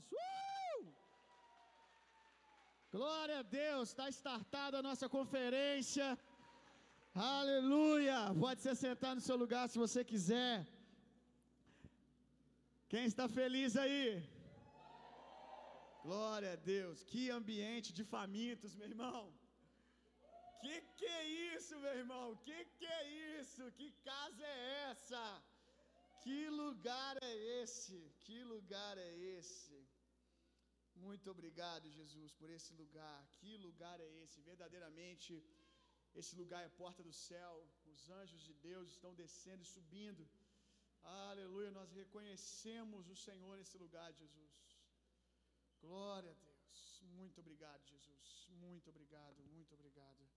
Deus! Uh! Glória a Deus, está startada a nossa conferência. Aleluia! Pode se sentar no seu lugar se você quiser. Quem está feliz aí? Glória a Deus. Que ambiente de famintos, meu irmão. Que que é isso, meu irmão? Que que é isso? Que casa é essa? Que lugar é esse? Que lugar é esse? Muito obrigado, Jesus, por esse lugar. Que lugar é esse? Verdadeiramente, esse lugar é porta do céu. Os anjos de Deus estão descendo e subindo. Aleluia, nós reconhecemos o Senhor nesse lugar, Jesus. Glória a Deus. Muito obrigado, Jesus. Muito obrigado, muito obrigado.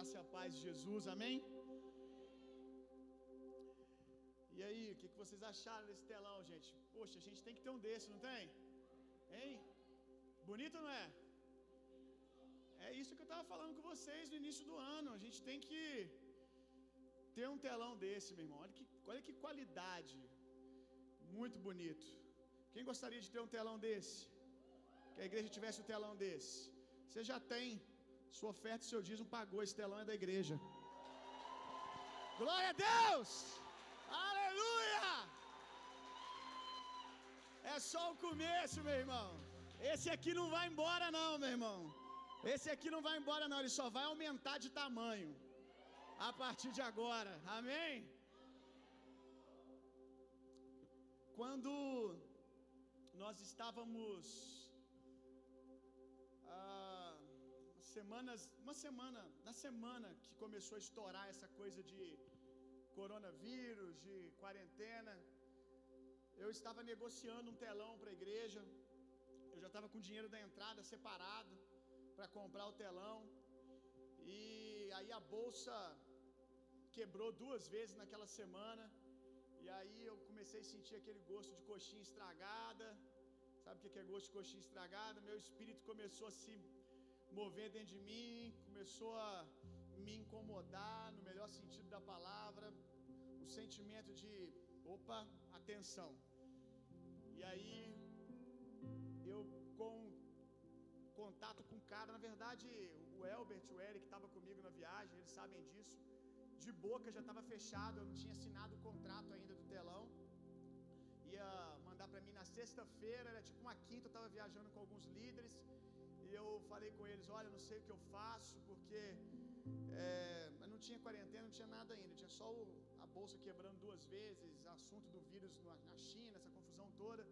Graça e a paz de Jesus, amém? E aí, o que, vocês acharam desse telão, gente? Poxa, a gente tem que ter um desse, não tem? Hein? Bonito não é? É isso que eu estava falando com vocês no início do ano. A gente tem que ter um telão desse, meu irmão. Olha que, olha que qualidade. Muito bonito. Quem gostaria de ter um telão desse? Que a igreja tivesse um telão desse. Você já tem. Sua oferta e seu dízimo pagou. Esse telão é da igreja. Glória a Deus! Aleluia! É só o começo, meu irmão. Esse aqui não vai embora, não, meu irmão. Esse aqui não vai embora, não. Ele só vai aumentar de tamanho a partir de agora. Amém? Quando nós estávamos semanas, uma semana, na semana que começou a estourar essa coisa de coronavírus, de quarentena, eu estava negociando um telão para a igreja. Eu já estava com dinheiro da entrada separado para comprar o telão. E aí a bolsa quebrou duas vezes naquela semana. E aí eu comecei a sentir aquele gosto de coxinha estragada. Sabe o que é gosto de coxinha estragada? Meu espírito começou a se mover dentro de mim, começou a me incomodar no melhor sentido da palavra. O sentimento de, opa, atenção. E aí eu com contato com o cara, na verdade, o Elbert, o Eric estava comigo na viagem, eles sabem disso. De boca já estava fechado, eu não tinha assinado o contrato ainda do telão. Ia mandar para mim na sexta-feira, era tipo uma quinta, eu estava viajando com alguns líderes. E eu falei com eles: Olha, não sei o que eu faço, porque é, não tinha quarentena, não tinha nada ainda, tinha só o, a bolsa quebrando duas vezes, assunto do vírus na, na China, essa confusão toda.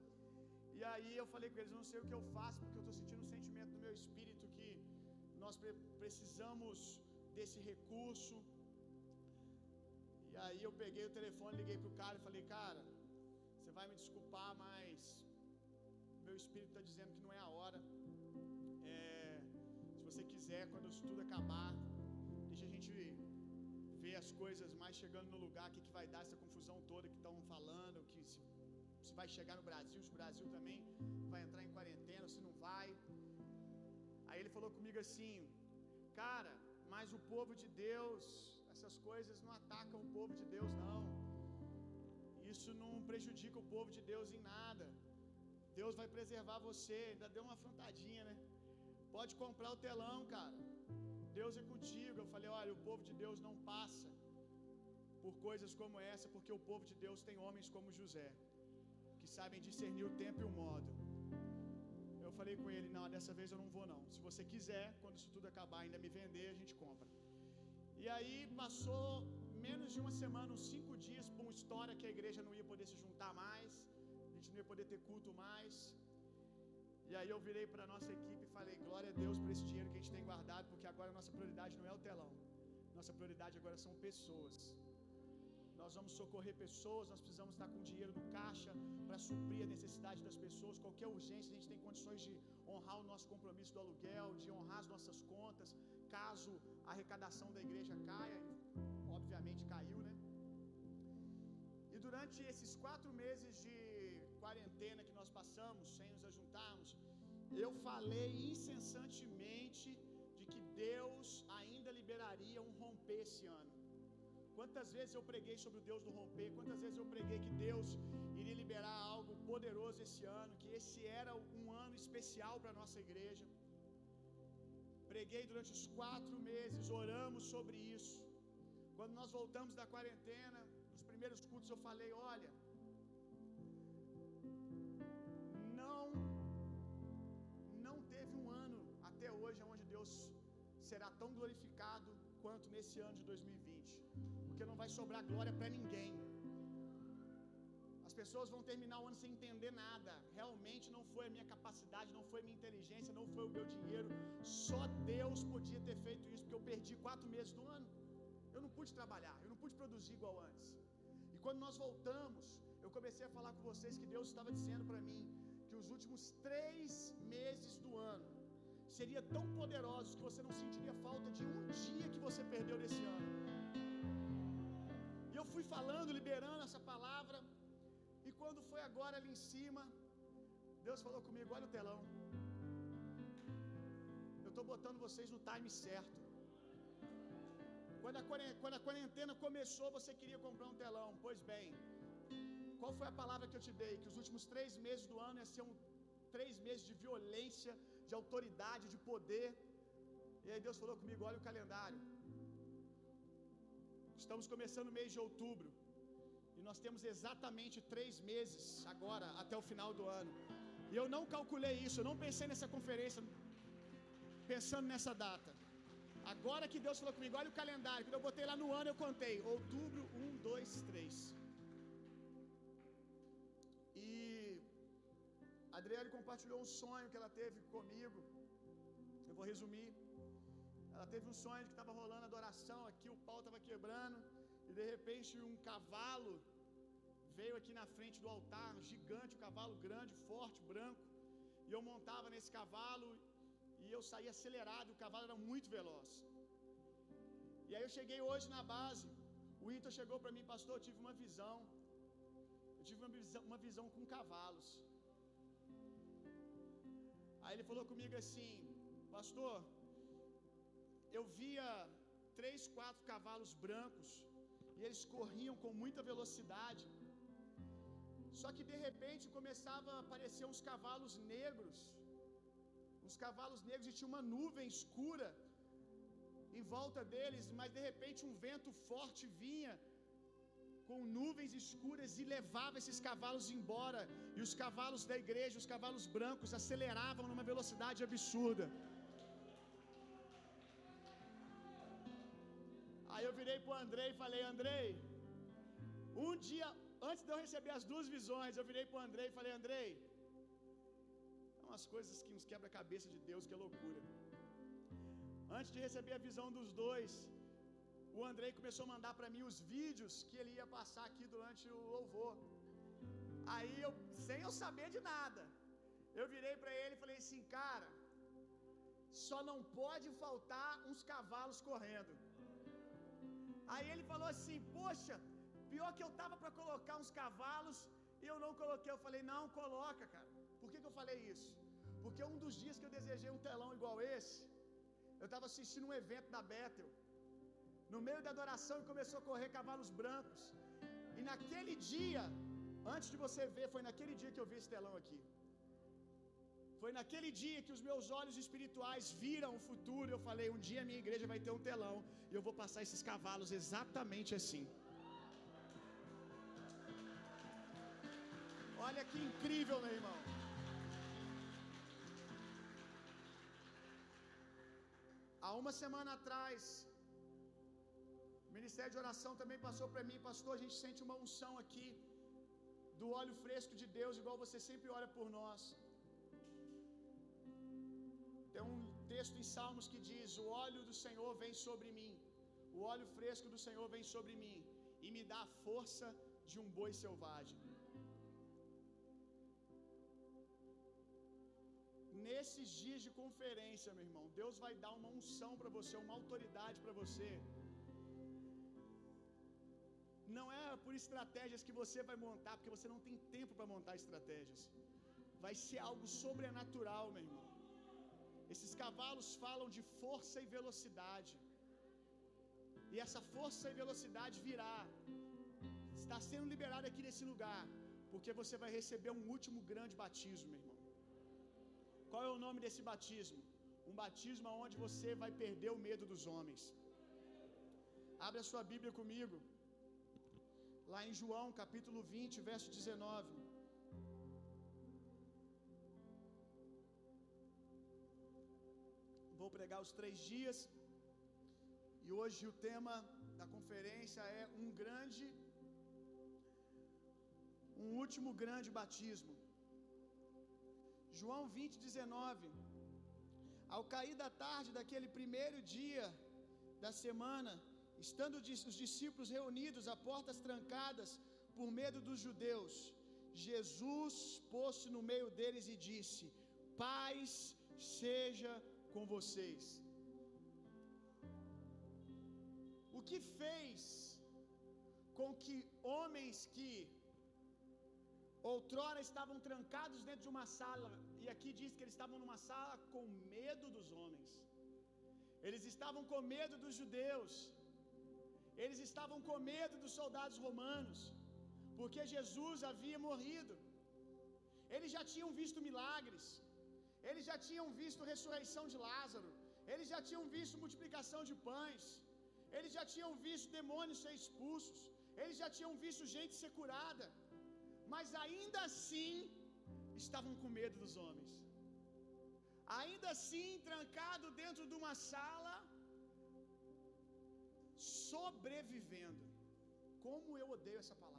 E aí eu falei com eles, não sei o que eu faço, porque eu estou sentindo um sentimento no meu espírito que nós precisamos desse recurso. E aí eu peguei o telefone, liguei pro cara e falei, cara, você vai me desculpar, mas meu espírito está dizendo que não é a hora. Você quiser, quando isso tudo acabar, deixa a gente ver as coisas mais chegando no lugar, o que, que vai dar essa confusão toda que estão falando, que se se vai chegar no Brasil, se o Brasil também vai entrar em quarentena, se não vai. Aí ele falou comigo assim, cara, mas o povo de Deus, essas coisas não atacam o povo de Deus, não. Isso não prejudica o povo de Deus em nada. Deus vai preservar você. Ainda deu uma afrontadinha, né? Pode comprar o telão, cara. Deus é contigo. Eu falei: olha, o povo de Deus não passa por coisas como essa, porque o povo de Deus tem homens como José que sabem discernir o tempo e o modo. Eu falei com ele: Não, dessa vez eu não vou, não. Se você quiser, quando isso tudo acabar, ainda me vender, a gente compra. E aí passou menos de uma semana, uns cinco dias, por uma história que a igreja não ia poder se juntar mais, a gente não ia poder ter culto mais. E aí eu virei para nossa equipe e falei: Glória a Deus por esse dinheiro que a gente tem guardado, porque agora nossa prioridade não é o telão, nossa prioridade agora são pessoas. Nós vamos socorrer pessoas, nós precisamos estar com dinheiro no caixa para suprir a necessidade das pessoas. Qualquer urgência, a gente tem condições de honrar o nosso compromisso do aluguel, de honrar as nossas contas, caso a arrecadação da igreja caia. Obviamente caiu, né? E durante esses quatro meses de quarentena que nós passamos, sem nos ajuntarmos, eu falei incessantemente de que Deus liberaria um romper esse ano. Quantas vezes eu preguei sobre o Deus do romper, quantas vezes eu preguei que Deus iria liberar algo poderoso esse ano, que esse era um ano especial para a nossa igreja. Preguei durante os quatro meses, oramos sobre isso. Quando nós voltamos da quarentena, nos primeiros cultos eu falei: olha, não, não teve um ano até hoje onde Deus será tão glorificado quanto nesse ano de 2020, porque não vai sobrar glória para ninguém. As pessoas vão terminar o ano sem entender nada. Realmente não foi a minha capacidade, não foi a minha inteligência, não foi o meu dinheiro. Só Deus podia ter feito isso, porque eu perdi quatro meses do ano. Eu não pude trabalhar, eu não pude produzir igual antes. E quando nós voltamos, eu comecei a falar com vocês que Deus estava dizendo para mim que os últimos três meses do ano seria tão poderosos que você não sentiria falta de um dia que você perdeu nesse ano. E eu fui falando, liberando essa palavra, e quando foi agora ali em cima, Deus falou comigo: olha o telão. Eu estou botando vocês no time certo. Quando a quarentena começou, você queria comprar um telão. Pois bem, qual foi a palavra que eu te dei? Que os últimos três meses do ano ia ser um três meses de violência, de autoridade, de poder. E aí Deus falou comigo: olha o calendário. Estamos começando o mês de outubro. E nós temos exatamente três meses agora, até o final do ano. E eu não calculei isso, eu não pensei nessa conferência pensando nessa data. Agora que Deus falou comigo, olha o calendário. Quando eu botei lá no ano, eu contei. Outubro, 1, 2, 3. Adriele compartilhou um sonho que ela teve comigo. Eu vou resumir. Ela teve um sonho de que estava rolando adoração aqui, o pau estava quebrando. E de repente um cavalo veio aqui na frente do altar, gigante, um cavalo grande, forte, branco. E eu montava nesse cavalo e eu saía acelerado, o cavalo era muito veloz. E aí eu cheguei hoje na base, o Ito chegou para mim, pastor, eu tive uma visão. Eu tive uma visão, uma visão com cavalos. Aí ele falou comigo assim, pastor, eu via três, quatro cavalos brancos e eles corriam com muita velocidade. Só que de repente começava a aparecer uns cavalos negros, uns cavalos negros e tinha uma nuvem escura em volta deles, mas de repente um vento forte vinha com nuvens escuras e levava esses cavalos embora. E os cavalos da igreja, os cavalos brancos, aceleravam numa velocidade absurda. Aí eu virei para o Andrei e falei: Andrei, um dia antes de eu receber as duas visões, eu virei para o Andrei e falei: Andrei, é umas coisas que nos quebra a cabeça de Deus, que é loucura. Antes de receber a visão dos dois, o Andrei começou a mandar para mim os vídeos que ele ia passar aqui durante o louvor. Aí eu, sem eu saber de nada, eu virei para ele e falei assim, cara, só não pode faltar uns cavalos correndo. Aí ele falou assim: Poxa, pior que eu tava para colocar uns cavalos e eu não coloquei. Eu falei: Não, coloca, cara. Por que, que eu falei isso? Porque um dos dias que eu desejei um telão igual esse, eu estava assistindo um evento da Bethel. No meio da adoração começou a correr cavalos brancos. E naquele dia, antes de você ver, foi naquele dia que eu vi esse telão aqui. Foi naquele dia que os meus olhos espirituais viram o futuro. Eu falei: um dia minha igreja vai ter um telão e eu vou passar esses cavalos exatamente assim. Olha que incrível, meu irmão. Há uma semana atrás, Ministério de Oração também passou para mim, pastor. A gente sente uma unção aqui do óleo fresco de Deus, igual você sempre ora por nós. Tem um texto em Salmos que diz: O óleo do Senhor vem sobre mim, o óleo fresco do Senhor vem sobre mim e me dá a força de um boi selvagem. Nesses dias de conferência, meu irmão, Deus vai dar uma unção para você, uma autoridade para você. Não é por estratégias que você vai montar, porque você não tem tempo para montar estratégias. Vai ser algo sobrenatural, meu irmão. Esses cavalos falam de força e velocidade. e essa força e velocidade virá, está sendo liberado aqui nesse lugar, porque você vai receber um último grande batismo, meu irmão. Qual é o nome desse batismo? Um batismo onde você vai perder o medo dos homens. Abre a sua Bíblia comigo. Lá em João, capítulo 20, verso 19. Vou pregar os três dias. E hoje o tema da conferência é um grande, um último grande batismo. João 20, 19. Ao cair da tarde daquele primeiro dia da semana, estando os discípulos reunidos a portas trancadas por medo dos judeus, Jesus pôs-se no meio deles e disse: Paz seja com vocês. O que fez com que homens que outrora estavam trancados dentro de uma sala, e aqui diz que eles estavam numa sala com medo dos homens, eles estavam com medo dos judeus, eles estavam com medo dos soldados romanos, porque Jesus havia morrido, eles já tinham visto milagres, eles já tinham visto ressurreição de Lázaro, eles já tinham visto multiplicação de pães, eles já tinham visto demônios ser expulsos, eles já tinham visto gente ser curada, mas ainda assim estavam com medo dos homens. Ainda assim, trancado dentro de uma sala, sobrevivendo. Como eu odeio essa palavra.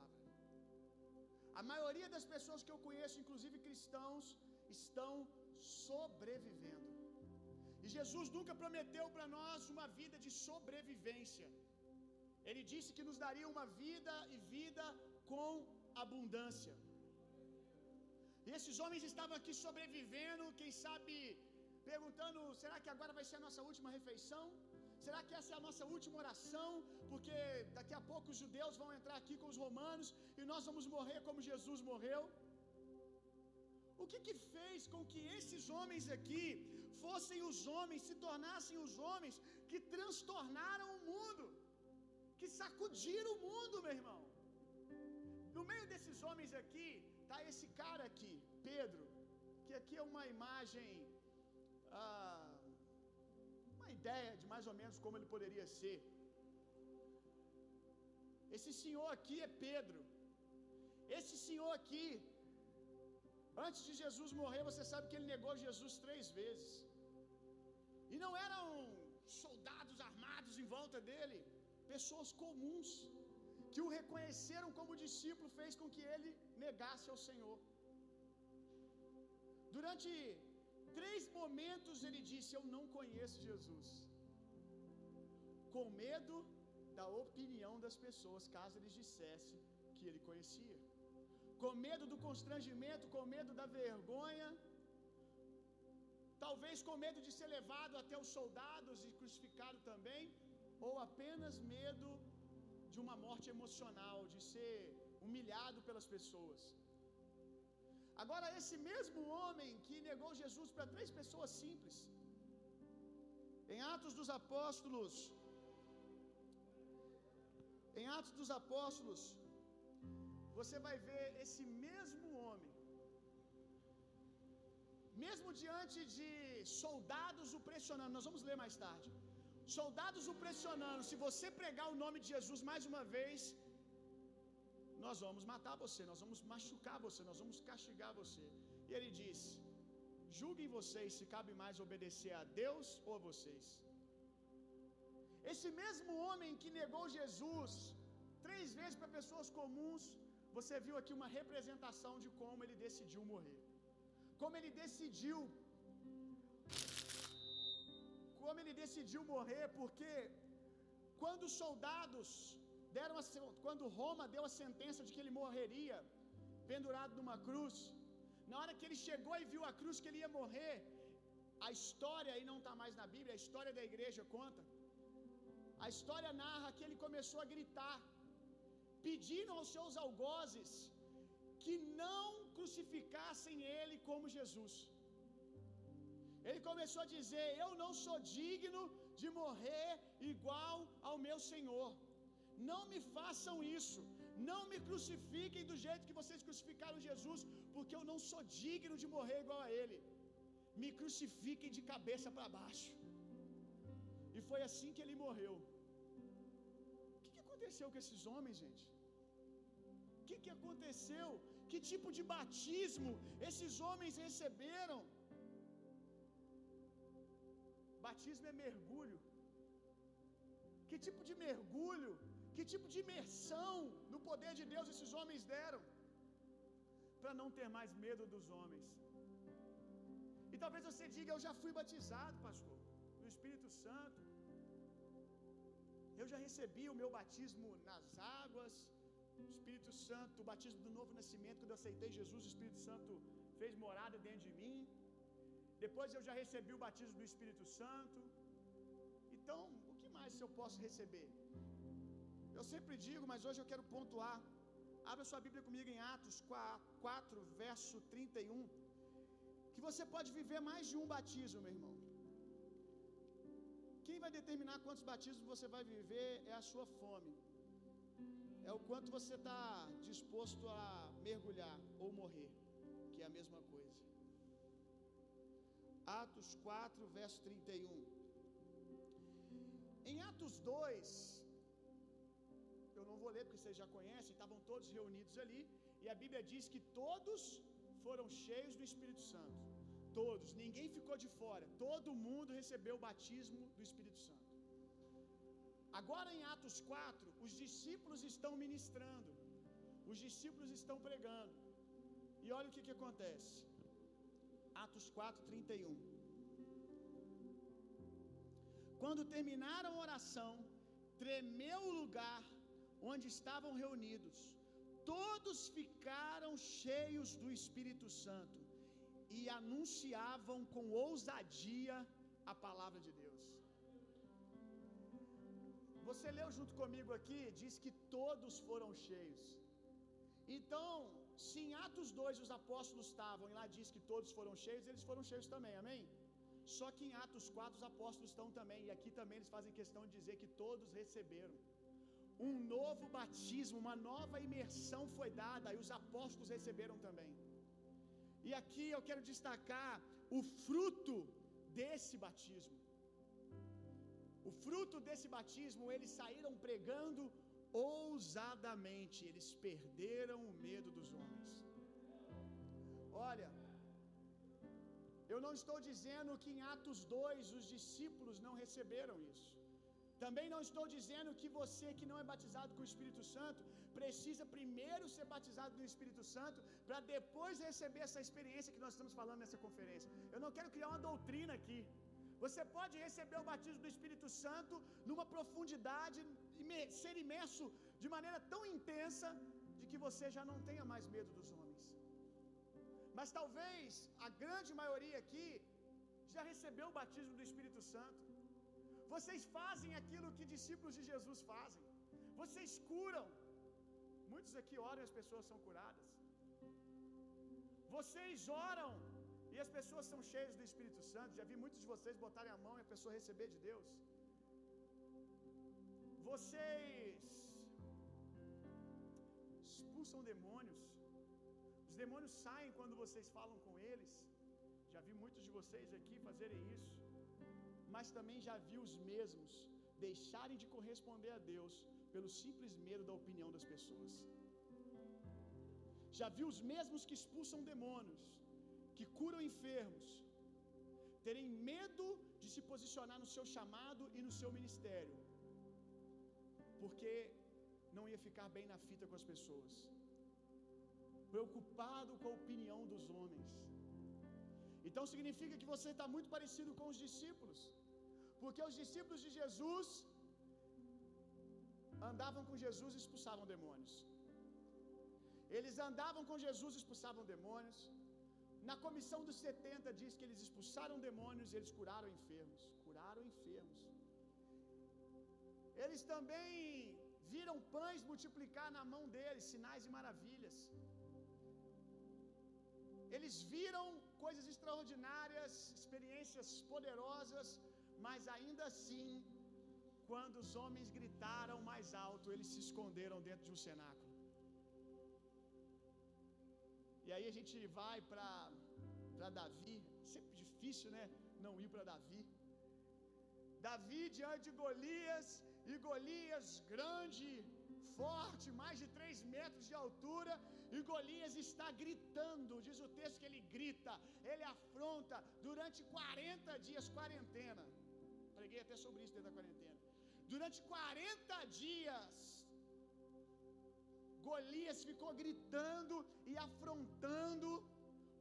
A maioria das pessoas que eu conheço, inclusive cristãos, estão sobrevivendo. E Jesus nunca prometeu para nós uma vida de sobrevivência. Ele disse que nos daria uma vida e vida com abundância. E esses homens estavam aqui sobrevivendo, quem sabe perguntando: será que agora vai ser a nossa última refeição? Será que essa é a nossa última oração? Porque daqui a pouco os judeus vão entrar aqui com os romanos e nós vamos morrer como Jesus morreu. O que que fez com que esses homens aqui fossem os homens, se tornassem os homens que transtornaram o mundo, que sacudiram o mundo, meu irmão? No meio desses homens aqui, tá esse cara aqui, Pedro, que aqui é uma imagem, ah, ideia de mais ou menos como ele poderia ser. Esse senhor aqui é Pedro. Esse senhor aqui Antes de Jesus morrer, você sabe que ele negou Jesus três vezes. E não eram soldados armados em volta dele, pessoas comuns, que o reconheceram como discípulo, fez com que ele negasse ao Senhor. Durante três momentos ele disse: Eu não conheço Jesus. Com medo da opinião das pessoas, caso eles dissessem que ele conhecia com medo do constrangimento, com medo da vergonha, talvez com medo de ser levado até os soldados e crucificado também, ou apenas medo de uma morte emocional, de ser humilhado pelas pessoas. Agora, esse mesmo homem que negou Jesus para três pessoas simples, em Atos dos Apóstolos, em Atos dos Apóstolos, você vai ver esse mesmo homem, mesmo diante de soldados o pressionando, nós vamos ler mais tarde. Soldados o pressionando, se você pregar o nome de Jesus mais uma vez, nós vamos matar você, nós vamos machucar você, nós vamos castigar você. E ele diz: Julguem vocês se cabe mais obedecer a Deus ou a vocês. Esse mesmo homem que negou Jesus três vezes para pessoas comuns, você viu aqui uma representação de como ele decidiu morrer. Como ele decidiu como ele decidiu morrer, porque quando os soldados deram a, quando Roma deu a sentença de que ele morreria pendurado numa cruz, na hora que ele chegou e viu a cruz que ele ia morrer, a história aí não está mais na Bíblia, a história da igreja conta. A história narra que ele começou a gritar: pedindo aos seus algozes que não crucificassem ele como Jesus. Ele começou a dizer: Eu não sou digno de morrer igual ao meu Senhor. Não me façam isso. Não me crucifiquem do jeito que vocês crucificaram Jesus, porque eu não sou digno de morrer igual a Ele. Me crucifiquem de cabeça para baixo. E foi assim que ele morreu. O que, que aconteceu com esses homens, gente? O que, que aconteceu? Que tipo de batismo esses homens receberam? Batismo é mergulho. Que tipo de mergulho? Que tipo de imersão no poder de Deus esses homens deram? Para não ter mais medo dos homens. E talvez você diga: Eu já fui batizado, pastor, no Espírito Santo. Eu já recebi o meu batismo nas águas, Espírito Santo, o batismo do novo nascimento, quando eu aceitei Jesus, o Espírito Santo fez morada dentro de mim. Depois eu já recebi o batismo do Espírito Santo. Então, o que mais eu posso receber? Eu sempre digo, mas hoje eu quero pontuar. Abra sua Bíblia comigo em Atos 4, verso 31. Que você pode viver mais de um batismo, meu irmão. Quem vai determinar quantos batismos você vai viver é a sua fome. É o quanto você está disposto a mergulhar ou morrer, que é a mesma coisa. Atos 4, verso 31. Em Atos 2, eu não vou ler porque vocês já conhecem, estavam todos reunidos ali, e a Bíblia diz que todos foram cheios do Espírito Santo. Todos, ninguém ficou de fora. Todo mundo recebeu o batismo do Espírito Santo. Agora em Atos 4, os discípulos estão ministrando. Os discípulos estão pregando. E olha o que, que acontece. Atos 4, 31. Quando terminaram a oração, tremeu o lugar onde estavam reunidos. Todos ficaram cheios do Espírito Santo e anunciavam com ousadia a palavra de Deus. Você leu junto comigo aqui, diz que todos foram cheios. Então, se em Atos 2 os apóstolos estavam e lá diz que todos foram cheios, eles foram cheios também, amém? Só que em Atos 4 os apóstolos estão também, e aqui também eles fazem questão de dizer que todos receberam. Um novo batismo, uma nova imersão foi dada, e os apóstolos receberam também. E aqui eu quero destacar o fruto desse batismo. O fruto desse batismo, eles saíram pregando ousadamente, eles perderam o medo dos homens. Olha, eu não estou dizendo que em Atos 2 os discípulos não receberam isso. Também não estou dizendo que você que não é batizado com o Espírito Santo precisa primeiro ser batizado no Espírito Santo para depois receber essa experiência que nós estamos falando nessa conferência. Eu não quero criar uma doutrina aqui. Você pode receber o batismo do Espírito Santo numa profundidade, ser imerso de maneira tão intensa de que você já não tenha mais medo dos homens. Mas talvez a grande maioria aqui já recebeu o batismo do Espírito Santo. Vocês fazem aquilo que discípulos de Jesus fazem. Vocês curam. Muitos aqui oram e as pessoas são curadas. Vocês oram e as pessoas são cheias do Espírito Santo. Já vi muitos de vocês botarem a mão e a pessoa receber de Deus. Vocês expulsam demônios. Os demônios saem quando vocês falam com eles. Já vi muitos de vocês aqui fazerem isso. Mas também já vi os mesmos deixarem de corresponder a Deus pelo simples medo da opinião das pessoas. Já vi os mesmos que expulsam demônios, que curam enfermos, terem medo de se posicionar no seu chamado e no seu ministério, porque não ia ficar bem na fita com as pessoas, preocupado com a opinião dos homens. Então significa que você está muito parecido com os discípulos, porque os discípulos de Jesus andavam com Jesus e expulsavam demônios. Eles andavam com Jesus e expulsavam demônios. Na comissão dos 70 diz que eles expulsaram demônios e eles curaram enfermos. Curaram enfermos. Eles também viram pães multiplicar na mão deles, sinais e maravilhas. Eles viram coisas extraordinárias, experiências poderosas, mas ainda assim, quando os homens gritaram mais alto, eles se esconderam dentro de um cenáculo. E aí a gente vai para Davi, sempre difícil, né? Não ir para Davi. Davi diante de Golias, e Golias grande, forte, mais de três metros de altura, e Golias está gritando, diz o texto que ele grita, ele afronta durante 40 dias, quarentena. Preguei até sobre isso dentro da quarentena. Durante 40 dias, Golias ficou gritando e afrontando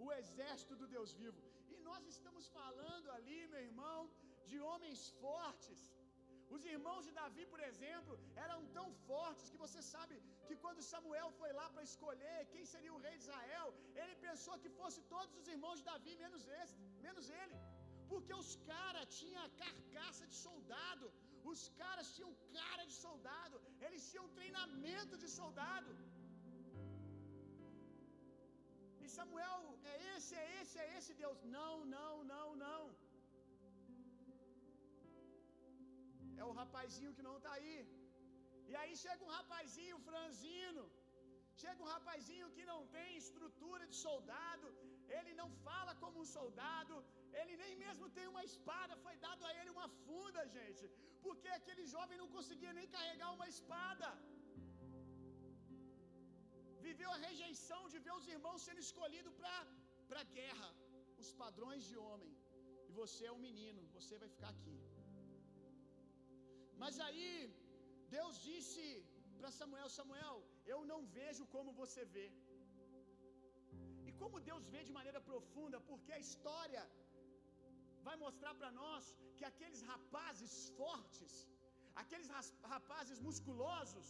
o exército do Deus vivo. E nós estamos falando ali, meu irmão, de homens fortes. Os irmãos de Davi, por exemplo, eram tão fortes que você sabe que quando Samuel foi lá para escolher quem seria o rei de Israel, ele pensou que fosse todos os irmãos de Davi menos esse, menos ele. Porque os caras tinham carcaça de soldado, os caras tinham cara de soldado, eles tinham treinamento de soldado. E Samuel, é esse, é esse, é esse Deus. Não, não, não, não. É o rapazinho que não está aí. E aí chega um rapazinho franzino. Chega um rapazinho que não tem estrutura de soldado, ele não fala como um soldado, ele nem mesmo tem uma espada, foi dado a ele uma funda, gente, porque aquele jovem não conseguia nem carregar uma espada. Viveu a rejeição de ver os irmãos sendo escolhidos para a guerra, os padrões de homem. E você é um menino, você vai ficar aqui. Mas aí, Deus disse para Samuel: Samuel, eu não vejo como você vê. E como Deus vê de maneira profunda, porque a história vai mostrar para nós que aqueles rapazes fortes, aqueles rapazes musculosos,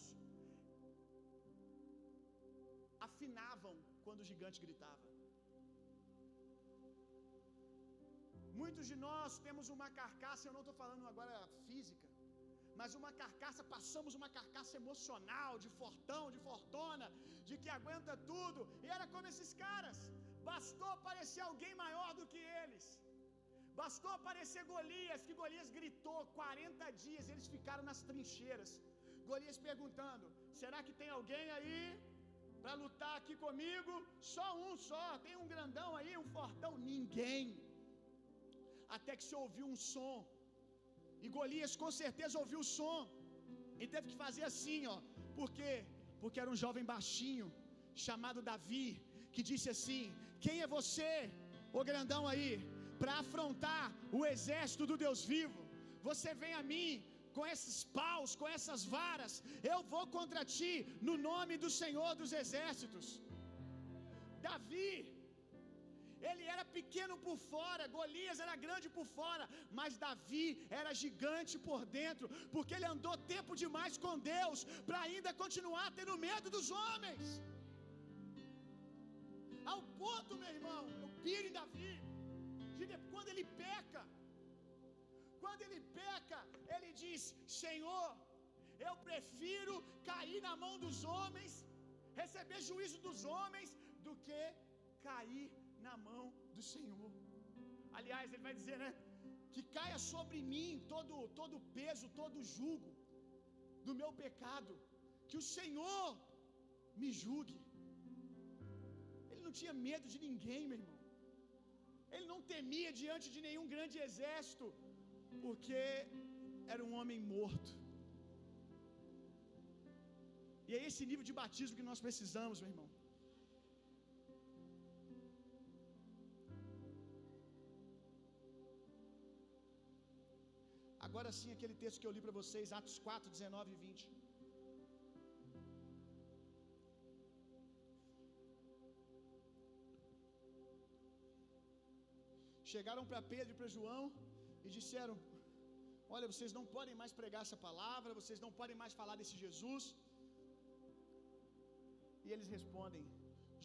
afinavam quando o gigante gritava. Muitos de nós temos uma carcaça, eu não estou falando agora física, mas uma carcaça, passamos uma carcaça emocional, de fortão, de fortuna, de que aguenta tudo, e era como esses caras, bastou aparecer alguém maior do que eles, bastou aparecer Golias, que Golias gritou 40 dias, eles ficaram nas trincheiras. Golias perguntando: será que tem alguém aí para lutar aqui comigo? Só um só, tem um grandão aí, um fortão? Ninguém. Até que se ouviu um som e Golias com certeza ouviu o som e teve que fazer assim, ó. Por quê? Porque era um jovem baixinho chamado Davi que disse assim: Quem é você, o grandão aí, para afrontar o exército do Deus vivo? Você vem a mim com esses paus, com essas varas, eu vou contra ti no nome do Senhor dos exércitos. Davi ele era pequeno por fora, Golias era grande por fora, mas Davi era gigante por dentro, porque ele andou tempo demais com Deus para ainda continuar tendo medo dos homens. Ao ponto, meu irmão, eu piro em Davi, quando ele peca, quando ele peca, ele diz: Senhor, eu prefiro cair na mão dos homens, receber juízo dos homens, do que cair na mão do Senhor. Aliás, ele vai dizer, né? Que caia sobre mim todo todo o peso, todo o jugo do meu pecado, que o Senhor me julgue. Ele não tinha medo de ninguém, meu irmão. Ele não temia diante de nenhum grande exército, porque era um homem morto. E é esse nível de batismo que nós precisamos, meu irmão. Agora sim, aquele texto que eu li para vocês, Atos 4, 19 e 20. Chegaram para Pedro e para João e disseram: Olha, vocês não podem mais pregar essa palavra, vocês não podem mais falar desse Jesus. E eles respondem: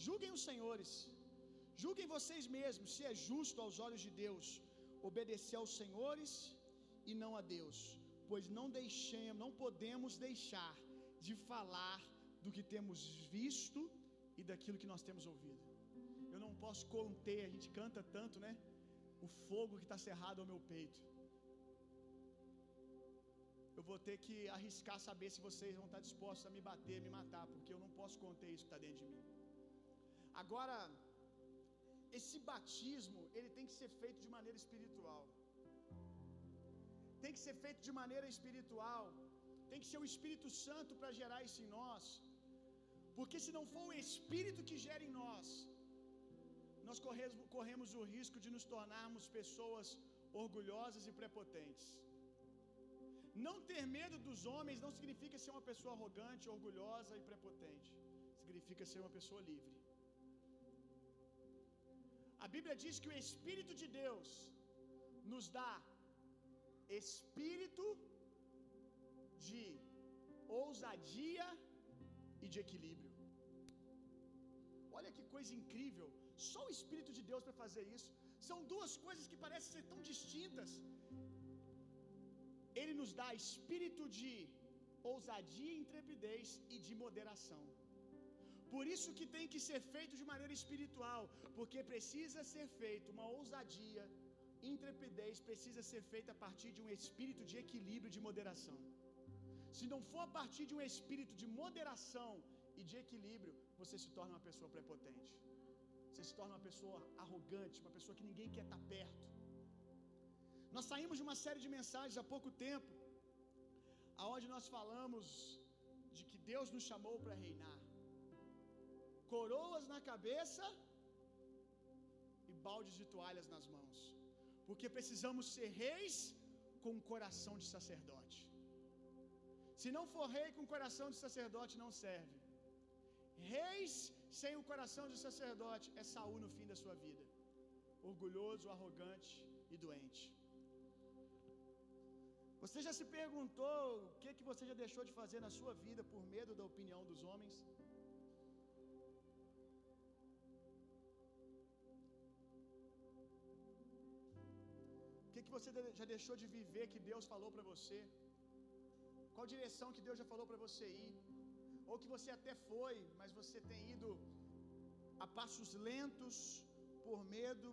Julguem os senhores, julguem vocês mesmos se é justo aos olhos de Deus obedecer aos senhores e não a Deus, pois não deixemos, não podemos deixar de falar do que temos visto e daquilo que nós temos ouvido. Eu não posso conter. A gente canta tanto, né? O fogo que está cerrado ao meu peito. Eu vou ter que arriscar saber se vocês vão estar dispostos a me bater, me matar, porque eu não posso conter isso que está dentro de mim. Agora, esse batismo, ele tem que ser feito de maneira espiritual. Tem que ser feito de maneira espiritual. Tem que ser o Espírito Santo para gerar isso em nós. Porque se não for o Espírito que gera em nós, nós corremos, corremos o risco de nos tornarmos pessoas orgulhosas e prepotentes. Não ter medo dos homens não significa ser uma pessoa arrogante, orgulhosa e prepotente. Significa ser uma pessoa livre. A Bíblia diz que o Espírito de Deus nos dá espírito de ousadia e de equilíbrio. Olha que coisa incrível. Só o Espírito de Deus para fazer isso. São duas coisas que parecem ser tão distintas. Ele nos dá espírito de ousadia, intrepidez e de moderação. Por isso que tem que ser feito de maneira espiritual, porque precisa ser feito uma ousadia, intrepidez precisa ser feita a partir de um espírito de equilíbrio e de moderação. Se não for a partir de um espírito de moderação e de equilíbrio, você se torna uma pessoa prepotente. Você se torna uma pessoa arrogante, uma pessoa que ninguém quer estar perto. Nós saímos de uma série de mensagens há pouco tempo, aonde nós falamos de que Deus nos chamou para reinar. Coroas na cabeça e baldes de toalhas nas mãos. Porque precisamos ser reis com um coração de sacerdote. Se não for rei com coração de sacerdote, não serve. Reis sem o coração de sacerdote é Saul no fim da sua vida. Orgulhoso, arrogante e doente. Você já se perguntou o que, que você já deixou de fazer na sua vida por medo da opinião dos homens? Que, você já deixou de viver que Deus falou para você? Qual direção que Deus já falou para você ir? Ou que você até foi, mas você tem ido a passos lentos por medo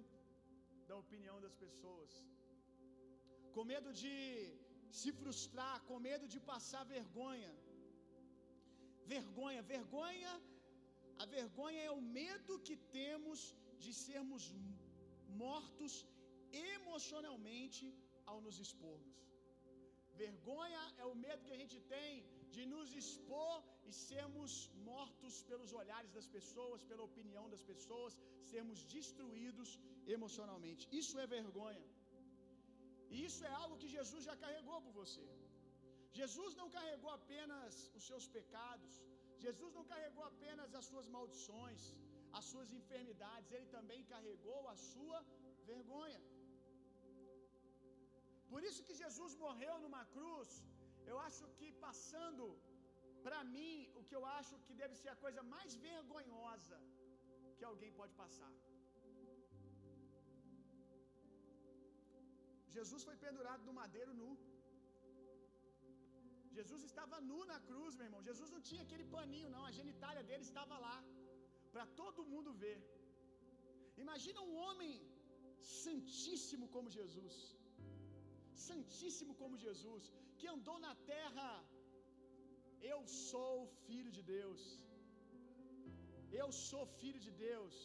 da opinião das pessoas. Com medo de se frustrar, com medo de passar vergonha. Vergonha, vergonha, a vergonha é o medo que temos de sermos mortos emocionalmente ao nos expormos. Vergonha é o medo que a gente tem de nos expor e sermos mortos pelos olhares das pessoas, pela opinião das pessoas, sermos destruídos emocionalmente. Isso é vergonha. E isso é algo que Jesus já carregou por você. Jesus não carregou apenas os seus pecados, Jesus não carregou apenas as suas maldições, as suas enfermidades, ele também carregou a sua vergonha. Por isso que Jesus morreu numa cruz. Eu acho que passando para mim, o que eu acho que deve ser a coisa mais vergonhosa que alguém pode passar. Jesus foi pendurado no madeiro nu. Jesus estava nu na cruz, meu irmão. Jesus não tinha aquele paninho, não. A genitália dele estava lá para todo mundo ver. Imagina um homem santíssimo como Jesus santíssimo como Jesus, que andou na terra. Eu sou filho de Deus. Eu sou filho de Deus.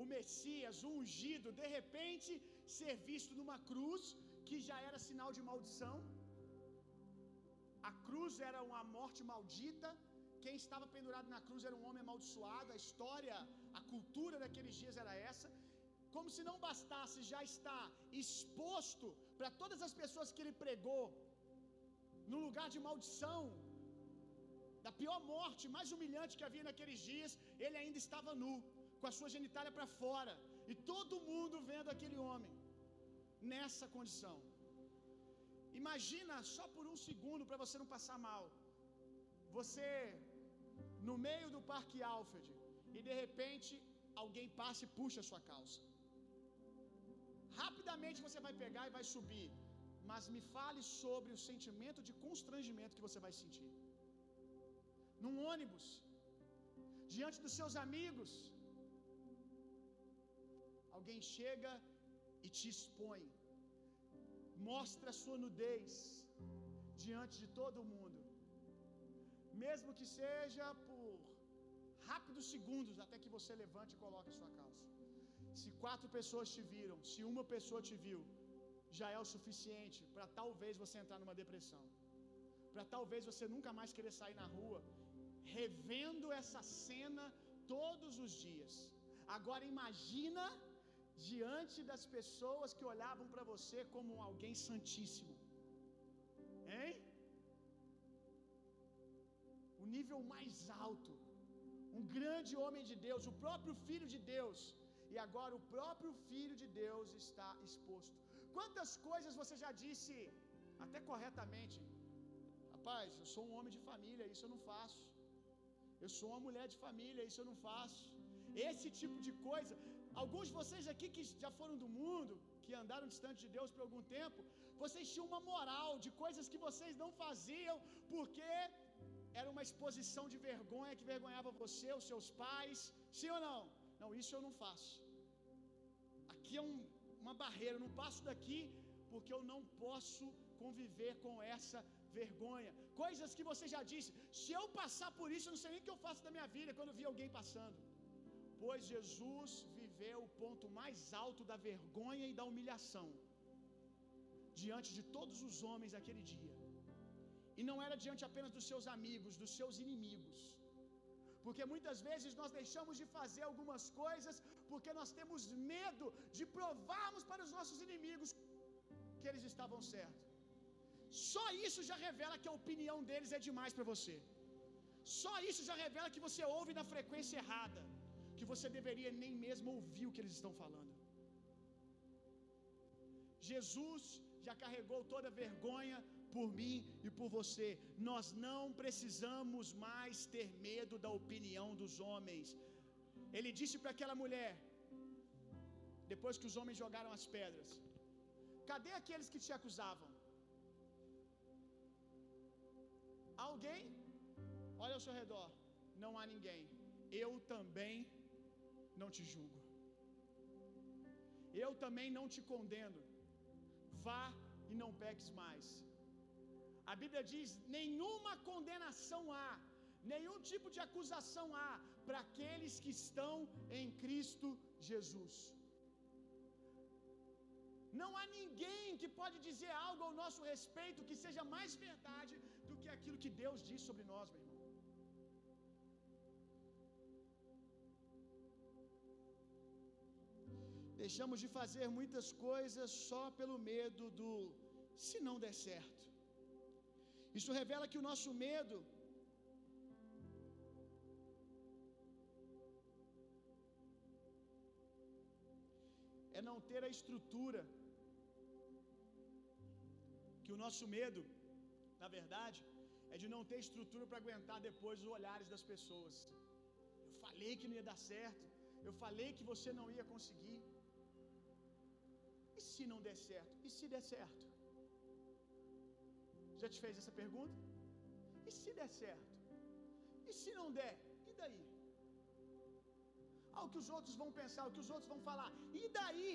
O Messias, o ungido, de repente ser visto numa cruz que já era sinal de maldição. A cruz era uma morte maldita. Quem estava pendurado na cruz era um homem amaldiçoado. A história, a cultura daqueles dias era essa. Como se não bastasse já estar exposto para todas as pessoas que ele pregou, no lugar de maldição, da pior morte, mais humilhante que havia naqueles dias, ele ainda estava nu, com a sua genitália para fora, e todo mundo vendo aquele homem nessa condição. Imagina só por um segundo para você não passar mal. Você no meio do Parque Alfred e de repente alguém passa e puxa a sua calça. Rapidamente você vai pegar e vai subir. Mas me fale sobre o sentimento de constrangimento que você vai sentir. Num ônibus, diante dos seus amigos, Alguém chega e te expõe, mostra a sua nudez diante de todo mundo, mesmo que seja por rápidos segundos até que você levante e coloque a sua calça. Se quatro pessoas te viram, se uma pessoa te viu, já é o suficiente para talvez você entrar numa depressão. Para talvez você nunca mais querer sair na rua, revendo essa cena todos os dias. Agora imagina diante das pessoas que olhavam para você como alguém santíssimo. Hein? O nível mais alto. Um grande homem de Deus, o próprio filho de Deus. E agora o próprio filho de Deus está exposto. Quantas coisas você já disse até corretamente? Rapaz, eu sou um homem de família, isso eu não faço. Eu sou uma mulher de família, isso eu não faço. Esse tipo de coisa. Alguns de vocês aqui que já foram do mundo, que andaram distante de Deus por algum tempo, vocês tinham uma moral de coisas que vocês não faziam porque era uma exposição de vergonha que vergonhava você, os seus pais. Sim ou não? Não, isso eu não faço. Aqui é um, uma barreira, eu não passo daqui porque eu não posso conviver com essa vergonha. Coisas que você já disse, se eu passar por isso, eu não sei nem o que eu faço da minha vida quando vi alguém passando. Pois Jesus viveu o ponto mais alto da vergonha e da humilhação diante de todos os homens aquele dia. E não era diante apenas dos seus amigos, dos seus inimigos. Porque muitas vezes nós deixamos de fazer algumas coisas porque nós temos medo de provarmos para os nossos inimigos que eles estavam certos. Só isso já revela que a opinião deles é demais para você. Só isso já revela que você ouve na frequência errada, que você deveria nem mesmo ouvir o que eles estão falando. Jesus já carregou toda a vergonha por mim e por você. Nós não precisamos mais ter medo da opinião dos homens. Ele disse para aquela mulher, depois que os homens jogaram as pedras: Cadê aqueles que te acusavam? Alguém? Olha ao seu redor. Não há ninguém. Eu também não te julgo. Eu também não te condeno. Vá e não peques mais. A Bíblia diz: nenhuma condenação há, nenhum tipo de acusação há para aqueles que estão em Cristo Jesus. Não há ninguém que pode dizer algo ao nosso respeito que seja mais verdade do que aquilo que Deus diz sobre nós, meu irmão. Deixamos de fazer muitas coisas só pelo medo do se não der certo. Isso revela que o nosso medo é não ter a estrutura que o nosso medo, na verdade, é de não ter estrutura para aguentar depois os olhares das pessoas. Eu falei que não ia dar certo, eu falei que você não ia conseguir. E se não der certo? E se der certo? Já te fez essa pergunta? E se der certo? E se não der? E daí? Ah, o que os outros vão pensar, o que os outros vão falar. E daí?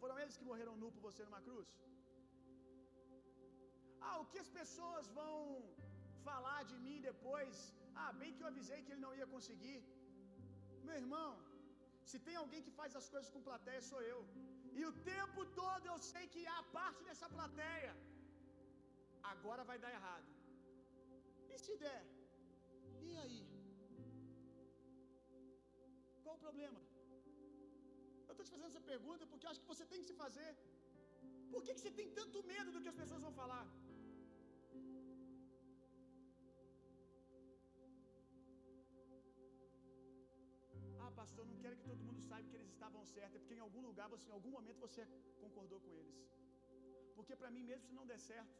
Foram eles que morreram nu por você numa cruz? Ah, o que as pessoas vão falar de mim depois? Ah, bem que eu avisei que ele não ia conseguir. Meu irmão, se tem alguém que faz as coisas com plateia, sou eu. E o tempo todo eu sei que há parte dessa plateia. Agora vai dar errado. E se der? E aí? Qual o problema? Eu estou te fazendo essa pergunta porque acho que você tem que se fazer. Por que, que você tem tanto medo do que as pessoas vão falar? Pastor, não quero que todo mundo saiba que eles estavam certos, é porque em algum lugar, você, em algum momento você concordou com eles. Porque para mim, mesmo se não der certo,